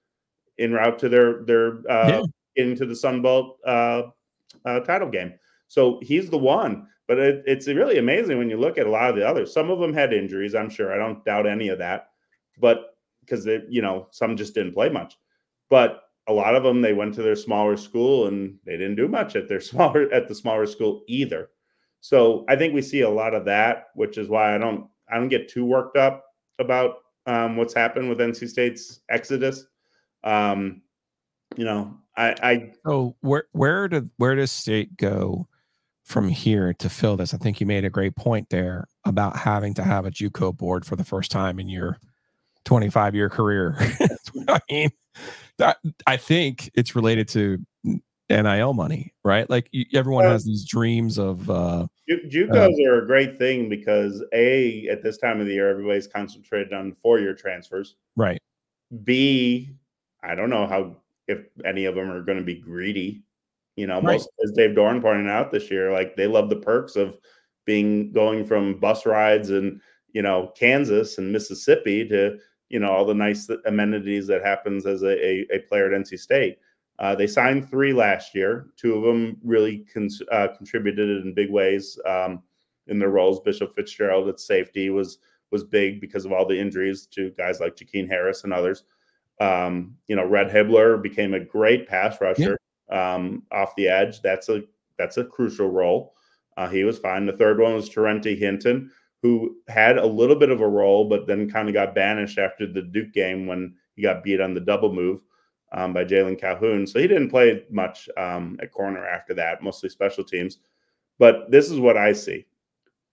en route to their their uh, Yeah. into the Sun Belt uh, uh, title game. So he's the one. But it, it's really amazing when you look at a lot of the others. Some of them had injuries, I'm sure. I don't doubt any of that. But because they, you know, some just didn't play much. But a lot of them, they went to their smaller school and they didn't do much at their smaller at the smaller school either. So I think we see a lot of that, which is why I don't I don't get too worked up about um, what's happened with NC State's exodus. Um, you know, I, I So where where did where does state go from here to fill this? I think you made a great point there about having to have a JUCO board for the first time in your 25 year career. I mean, that I think it's related to NIL money, right? Like you, everyone has these dreams of uh Ju- JUCOs are a great thing because a at this time of the year everybody's concentrated on four year transfers. right. B, I don't know how if any of them are going to be greedy. You know, Right. most as Dave Doeren pointed out this year, like they love the perks of being going from bus rides and you know Kansas and Mississippi to you know all the nice amenities that happens as a, a, a player at NC State. Uh, they signed three last year. Two of them really cons- uh, contributed in big ways um, in their roles. Bishop Fitzgerald at safety was was big because of all the injuries to guys like Jakeen Harris and others. Um, you know, Red Hibbler became a great pass rusher um, off the edge. That's a that's a crucial role. Uh, he was fine. The third one was Torrente Hinton, who had a little bit of a role, but then kind of got banished after the Duke game when he got beat on the double move um, by Jalon Calhoun. So he didn't play much um, at corner after that, mostly special teams. But this is what I see.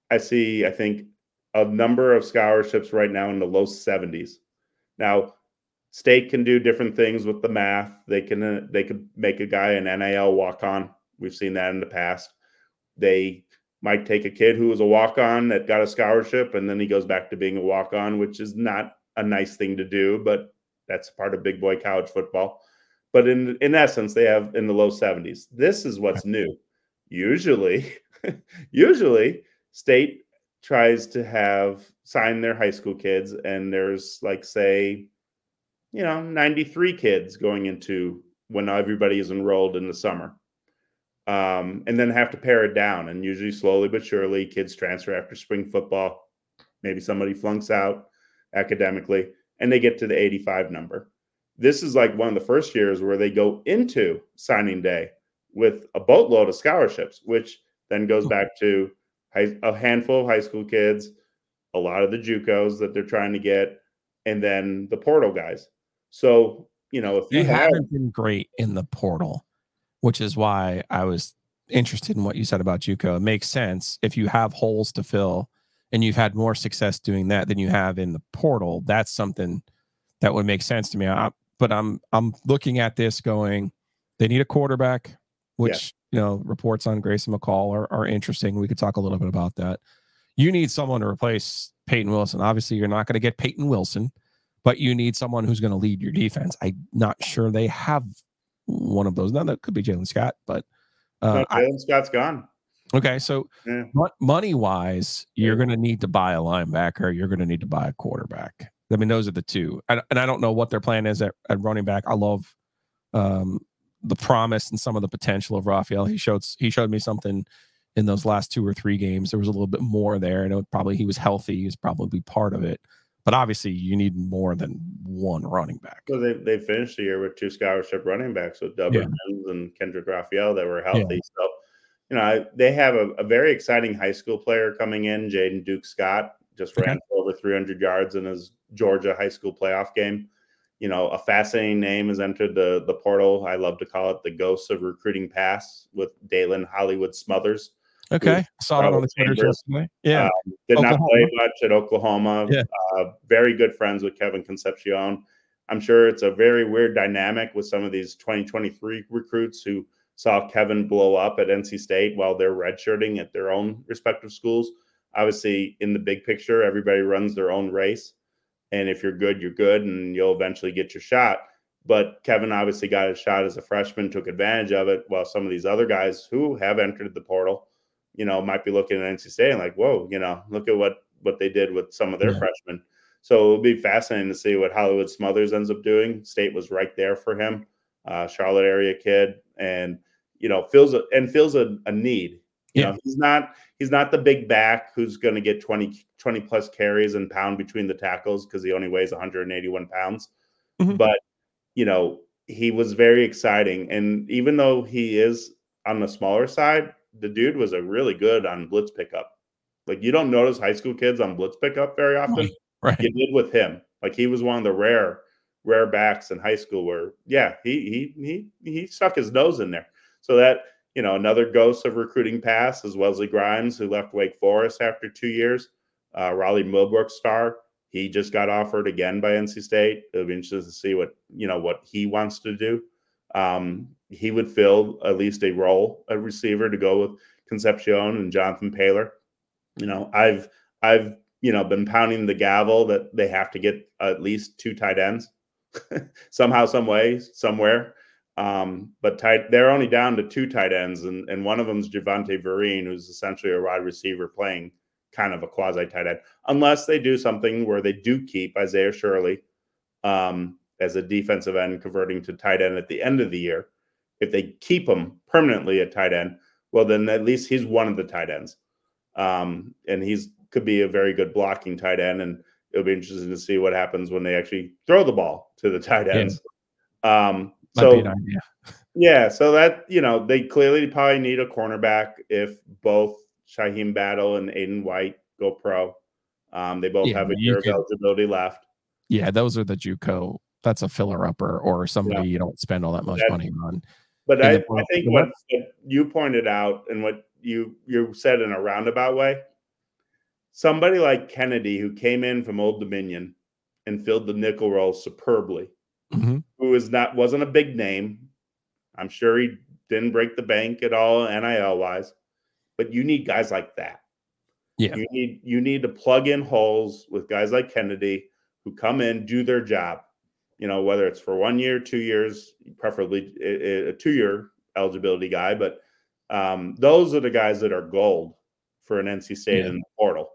I see, I think, a number of scholarships right now in the low 70s. Now, state can do different things with the math. They can uh, they could make a guy an NIL walk on. We've seen that in the past. They might take a kid who was a walk on that got a scholarship and then he goes back to being a walk on, which is not a nice thing to do, but that's part of big boy college football. But in in essence, they have in the low 70s. This is what's new. Usually, usually state tries to have sign their high school kids and there's like say you know 93 kids going into when everybody is enrolled in the summer um, and then have to pare it down. And usually slowly but surely kids transfer after spring football. Maybe somebody flunks out academically and they get to the 85 number. This is like one of the first years where they go into signing day with a boatload of scholarships which then goes back to high, a handful of high school kids a lot of the JUCOs that they're trying to get and then the portal guys. So you know if They you have haven't been great in the portal, which is why I was interested in what you said about JUCO. It makes sense if you have holes to fill and you've had more success doing that than you have in the portal. That's something that would make sense to me. I, but I'm I'm looking at this going, they need a quarterback, which you know reports on Grayson McCall are, are interesting. We could talk a little bit about that. You need someone to replace Peyton Wilson. Obviously, you're not going to get Peyton Wilson but you need someone who's going to lead your defense. I'm not sure they have one of those. Now that could be Jalen Scott, but uh, no, Jalen Scott's gone okay. So Yeah. money wise, you're going to need to buy a linebacker. You're going to need to buy a quarterback. I mean, those are the two. And, and I don't know what their plan is at, at running back. I love um, the promise and some of the potential of Raphael. He showed he showed me something in those last two or three games. There was a little bit more there. I know probably he was healthy. He's probably part of it. But obviously, you need more than one running back. So they they finished the year with two scholarship running backs with Dubber Yeah. And Kendrick Raphael that were healthy. So, you know, I, they have a, a very exciting high school player coming in, Jaden Duke Scott, just Okay. ran over 300 yards in his Georgia high school playoff game. You know, a fascinating name has entered the the portal. I love to call it the ghosts of recruiting pass with Daylan Hollywood Smothers. Okay, I saw that on the Robert Twitter Chambers. yesterday. Yeah, Did not play much at Oklahoma. Yeah. Uh, very good friends with Kevin Concepcion. I'm sure it's a very weird dynamic with some of these 2023 recruits who saw Kevin blow up at NC State while they're redshirting at their own respective schools. Obviously, in the big picture, everybody runs their own race. And if you're good, you're good, and you'll eventually get your shot. But Kevin obviously got his shot as a freshman, took advantage of it, while some of these other guys who have entered the portal, you know, might be looking at NC State and like, whoa, you know, look at what what they did with some of their Yeah. freshmen. So it'll be fascinating to see what Hollywood Smothers ends up doing. State was right there for him, uh, Charlotte area kid, and you know feels a, and feels a, a need. You Yeah. know, he's not he's not the big back who's going to get 20, 20 plus carries and pound between the tackles because he only weighs 181 pounds. Mhm. But you know, he was very exciting, and even though he is on the smaller side, the dude was a really good on blitz pickup. Like you don't notice high school kids on blitz pickup very often Right. you did with him. Like he was one of the rare, rare backs in high school where, yeah, he he he he stuck his nose in there. So that you know, another ghost of recruiting pass is Wesley Grimes, who left Wake Forest after two years. Uh, Raleigh Millbrook star. He just got offered again by NC State. It'll be interesting to see what you know what he wants to do. Um, he would fill at least a role, a receiver to go with Concepcion and Jonathan Paler. You know, I've I've you know been pounding the gavel that they have to get at least two tight ends somehow, some way, somewhere. Um, but tight, they're only down to two tight ends, and, and one of them is Javante Vereen, who's essentially a wide receiver playing kind of a quasi tight end, unless they do something where they do keep Isaiah Shirley um, as a defensive end, converting to tight end at the end of the year. If they keep him permanently at tight end, well, then at least he's one of the tight ends, um, and he's could be a very good blocking tight end. And it'll be interesting to see what happens when they actually throw the ball to the tight Yeah. ends. Um, Might so be an idea. yeah, so that you know they clearly probably need a cornerback if both Shyheim Battle and Aydan White go pro. Um, they both Yeah, have a year of eligibility left. Yeah, those are the JUCO. That's a filler upper or somebody you don't spend all that much money on. But I, I think what, you pointed out and what you you said in a roundabout way, somebody like Kennedy who came in from Old Dominion and filled the nickel role superbly, Mhm. who is not wasn't a big name. I'm sure he didn't break the bank at all NIL wise, but you need guys like that. Yeah. You need you need to plug in holes with guys like Kennedy who come in, do their job. You know, whether it's for one year, two years, preferably a, two year eligibility guy, but um, those are the guys that are gold for an NC State Yeah. in the portal.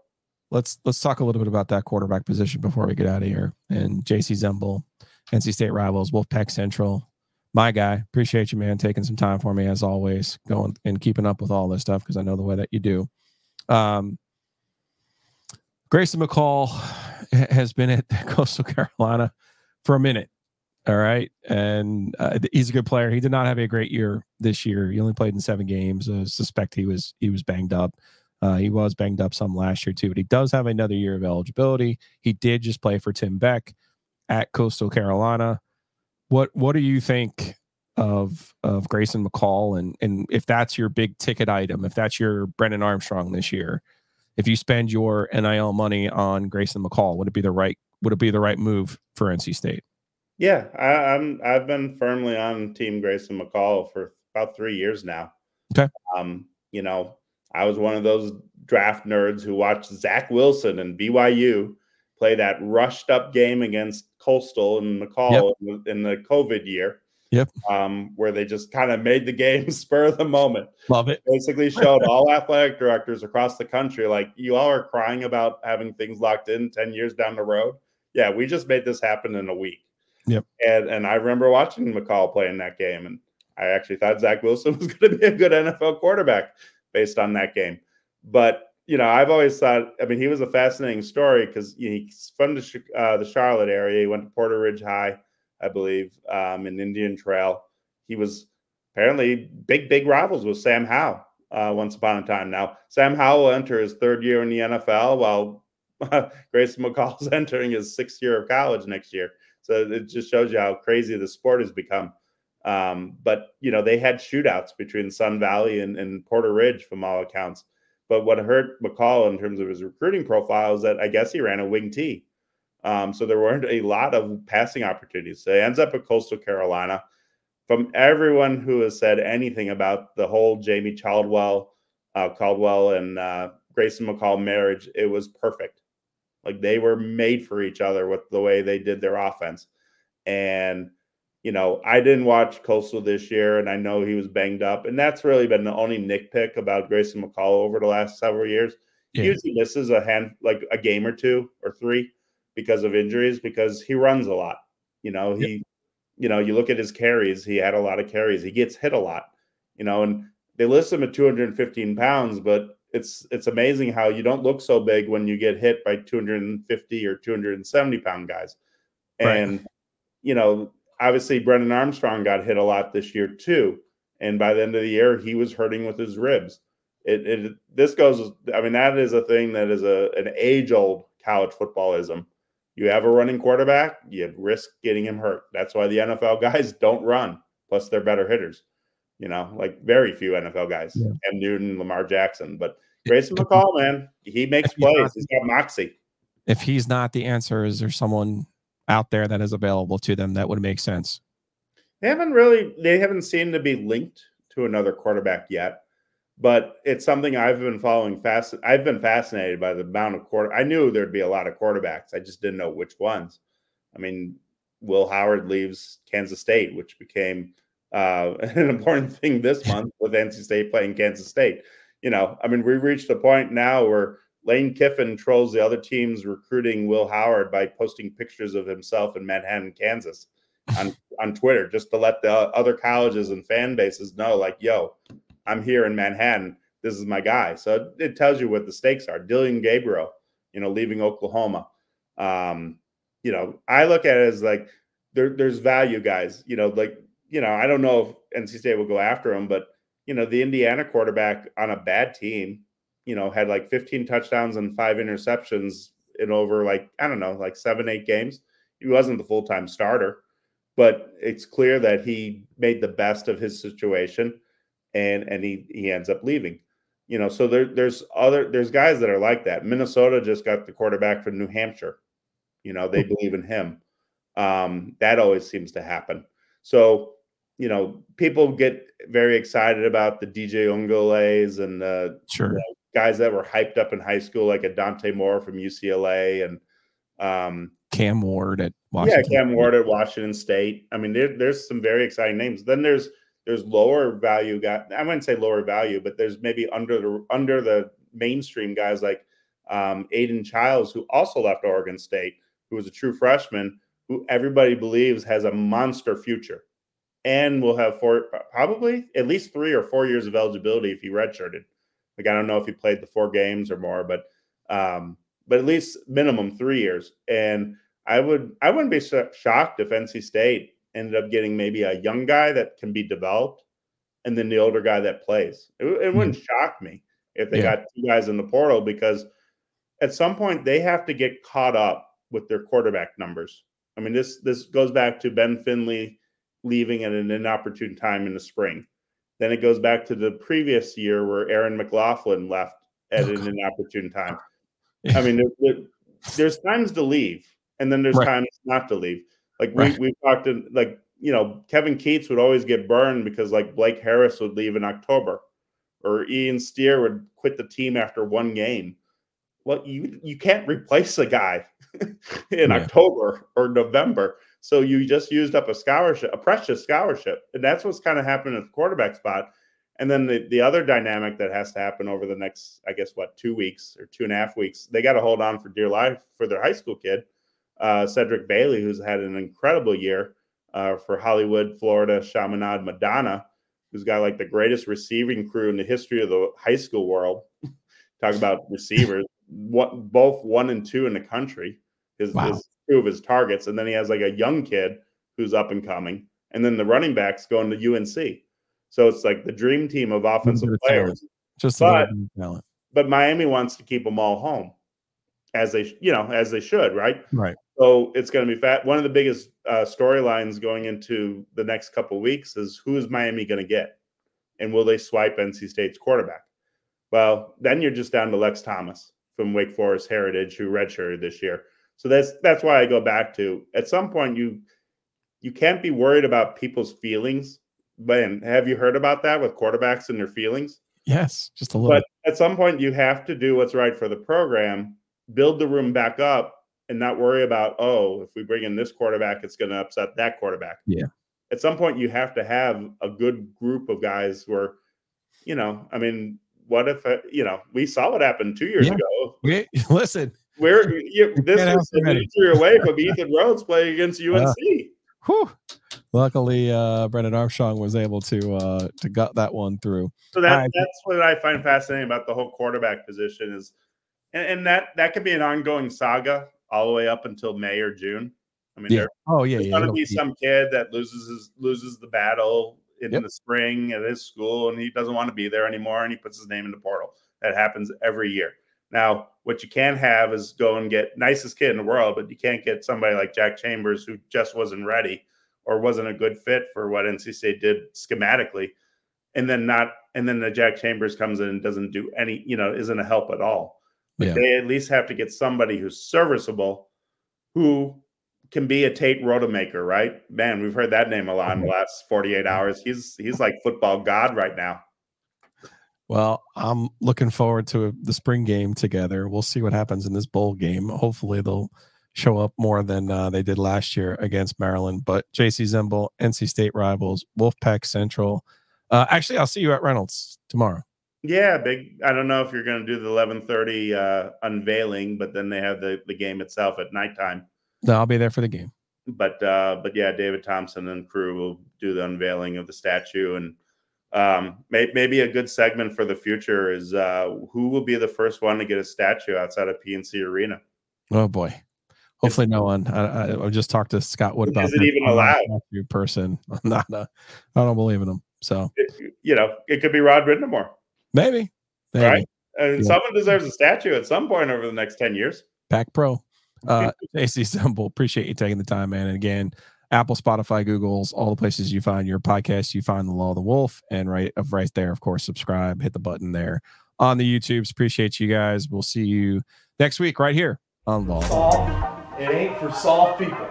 Let's let's talk a little bit about that quarterback position before we get out of here. And Jacey Zembal, NC State rivals, Wolfpack Central. My guy, appreciate you, man, taking some time for me as always, going and keeping up with all this stuff because I know the way that you do. Um, Grayson McCall has been at Coastal Carolina for a minute. All right. And uh, he's a good player. He did not have a great year this year. He only played in seven games. I suspect he was he was banged up. Uh, he was banged up some last year too, but he does have another year of eligibility. He did just play for Tim Beck at Coastal Carolina. What what do you think of of Grayson McCall and and if that's your big ticket item, if that's your Brennan Armstrong this year, if you spend your NIL money on Grayson McCall, would it be the right would it be the right move for NC State? Yeah, I, I'm I've been firmly on Team Grayson McCall for about three years now. Okay. Um, you know, I was one of those draft nerds who watched Zach Wilson and BYU play that rushed up game against Coastal and McCall in, the, in the COVID year. Yep. Um, where they just kind of made the game spur of the moment. Love it. Basically showed all athletic directors across the country, like you all are crying about having things locked in 10 years down the road. Yeah, we just made this happen in a week. Yep. And and I remember watching McCall play in that game, and I actually thought Zach Wilson was going to be a good NFL quarterback based on that game. But you know, I've always thought. I mean, he was a fascinating story because he's from the uh, the Charlotte area. He went to Porter Ridge High, I believe, um, in Indian Trail. He was apparently big, big rivals with Sam Howell uh, once upon a time. Now, Sam Howell will enter his third year in the NFL, while Grayson McCall's entering his sixth year of college next year. So it just shows you how crazy the sport has become. Um, but you know, they had shootouts between Sun Valley and, and Porter Ridge from all accounts. But what hurt McCall in terms of his recruiting profile is that I guess he ran a wing T. Um, so there weren't a lot of passing opportunities. So he ends up at Coastal Carolina. From everyone who has said anything about the whole Jamey Chadwell, uh, Chadwell and uh, Grayson McCall marriage, it was perfect. Like they were made for each other with the way they did their offense. And, you know, I didn't watch Coastal this year, and I know he was banged up, and that's really been the only nitpick about Grayson McCall over the last several years. Yeah. He usually misses a hand like a game or two or three because of injuries because he runs a lot. You know, he, you know, you look at his carries, he had a lot of carries. He gets hit a lot, you know, and they list him at 215 pounds, but it's it's amazing how you don't look so big when you get hit by 250 or 270 pound guys. Right. And you know, obviously brennan Armstrong got hit a lot this year too. And by the end of the year, he was hurting with his ribs. It, it this goes. I mean, that is a thing that is a an age old college footballism. You have a running quarterback, you risk getting him hurt. That's why the NFL guys don't run. Plus, they're better hitters. You know, like very few NFL guys. Yeah. Newton, Lamar Jackson, but Grayson McCall, man, he makes if he's not- plays. He's got moxie. If he's not the answer, is there someone out there that is available to them that would make sense? They haven't really they haven't seemed to be linked to another quarterback yet. But it's something I've been following fast. I've been fascinated by the amount of quarter. I knew there'd be a lot of quarterbacks. I just didn't know which ones. I mean, Will Howard leaves Kansas State, which became uh, an important thing this month with NC State playing Kansas State. You know, I mean, we reached a point now where Lane Kiffin trolls the other teams recruiting Will Howard by posting pictures of himself in Manhattan, Kansas on, on Twitter, just to let the other colleges and fan bases know, like, yo, I'm here in Manhattan. This is my guy. So it tells you what the stakes are. Dillon Gabriel, you know, leaving Oklahoma. Um, you know, I look at it as like there, there's value guys, you know, like, you know, I don't know if NC State will go after him, but you know, the Indiana quarterback on a bad team, you know, had like 15 touchdowns and five interceptions in over like, I don't know, like seven, eight games. He wasn't the full time starter, but it's clear that he made the best of his situation and and he he ends up leaving. You know, so there there's other there's guys that are like that. Minnesota just got the quarterback from New Hampshire. You know, they believe in him. Um, that always seems to happen. So, you know, people get very excited about the DJ Uiagaleleis and the Sure. guys that were hyped up in high school, like a Dante Moore from UCLA and um, Cam Ward at Washington. yeah, Cam Ward at Washington State. I mean, there, there's some very exciting names. Then there's there's lower value guys. I wouldn't say lower value, but there's maybe under the under the mainstream guys like um, Aidan Chiles, who also left Oregon State, who was a true freshman, who everybody believes has a monster future, and will have four probably at least three or four years of eligibility if he redshirted. Like I don't know if he played the four games or more, but um, but at least minimum three years. And I would I wouldn't be shocked if NC State ended up getting maybe a young guy that can be developed, and then the older guy that plays. It, it wouldn't shock me if they Yeah. got two guys in the portal because at some point they have to get caught up with their quarterback numbers. I mean this this goes back to Ben Finley leaving at an inopportune time in the spring. Then it goes back to the previous year where Aaron McLaughlin left at oh, an inopportune time. I mean, there, there- there's times to leave, and then there's Right. times not to leave. Like we Right. we talked to like you know Kevin Keatts would always get burned because like Blake Harris would leave in October, or Ian Steere would quit the team after one game. Well, you you can't replace a guy in Yeah. October or November, so you just used up a scholarship, a precious scholarship, and that's what's kind of happened at the quarterback spot. And then the, the other dynamic that has to happen over the next, I guess, what, two weeks or two and a half weeks, they got to hold on for dear life for their high school kid, uh, Cedric Bailey, who's had an incredible year uh, for Hollywood, Florida, Chaminade, Madonna, who's got like the greatest receiving crew in the history of the high school world. Talk about receivers, what both one and two in the country. His, Wow. his two of his targets, and then he has like a young kid who's up and coming, and then the running backs going to UNC. So it's like the dream team of offensive players. Just But- little bit of talent. But Miami wants to keep them all home, as they you know as they should, right? Right. So it's going to be fat. One of the biggest uh, storylines going into the next couple weeks is who is Miami going to get, and will they swipe NC State's quarterback? Well, then you're just down to Lex Thomas from Wake Forest Heritage, who redshirted this year. So that's that's why I go back to at some point you you can't be worried about people's feelings. Ben, have you heard about that with quarterbacks and their feelings? Yes, just a little. But at some point, you have to do what's right for the program, build the room back up, and not worry about, oh, if we bring in this quarterback, it's going to upset that quarterback. Yeah. at some point you have to have a good group of guys where, you know, I mean, what if uh, you know we saw what happened two years Yeah. ago? We, listen, Where you, this was many. injury away from Ethan Rhodes playing against UNC. whew, luckily uh, Brennan Armstrong was able to uh, to gut that one through. So that I- that's what I find fascinating about the whole quarterback position is, and, and that that could be an ongoing saga all the way up until May or June. I mean, Yeah. there, Oh yeah, there's yeah. going to be be- some kid that loses his, loses the battle in Yep. the spring at his school, and he doesn't want to be there anymore, and he puts his name in the portal. That happens every year. Now, what you can have is go and get nicest kid in the world, but you can't get somebody like Jack Chambers who just wasn't ready or wasn't a good fit for what NC State did schematically, and then not, and then the Jack Chambers comes in and doesn't do any, you know, isn't a help at all. But Yeah. they at least have to get somebody who's serviceable, who can be a Tate Rodemaker, right? Man, we've heard that name a lot in the mm-hmm. last 48 hours. He's he's like football god right now. Well, I'm looking forward to the spring game together. We'll see what happens in this bowl game. Hopefully, they'll show up more than uh, they did last year against Maryland. But Jacey Zembal, NC State rivals, Wolfpack Central. Uh, actually, I'll see you at Reynolds tomorrow. Yeah, big. I don't know if you're going to do the 11:30 uh, unveiling, but then they have the the game itself at nighttime. No, I'll be there for the game. But uh, but yeah, David Thompson and crew will do the unveiling of the statue, and um, may, maybe a good segment for the future is uh, who will be the first one to get a statue outside of PNC Arena. Oh boy. Hopefully, no one. I, I, I just talked to Scott Wood about Is it even I'm a allowed? person. I'm not. A, I don't believe in him. So It- you know, it could be Rod Brind'Amour, maybe. maybe. right? And Yeah. someone deserves a statue at some point over the next 10 years. Pack Pro. Uh, Jacey Zembal, appreciate you taking the time, man. And again, Apple, Spotify, Google's, all the places you find your podcast, you find the Law of the Wolf, and right of right there, of course, subscribe, hit the button there on the YouTubes. Appreciate you guys. We'll see you next week right here on Law. Soft. It ain't for soft people.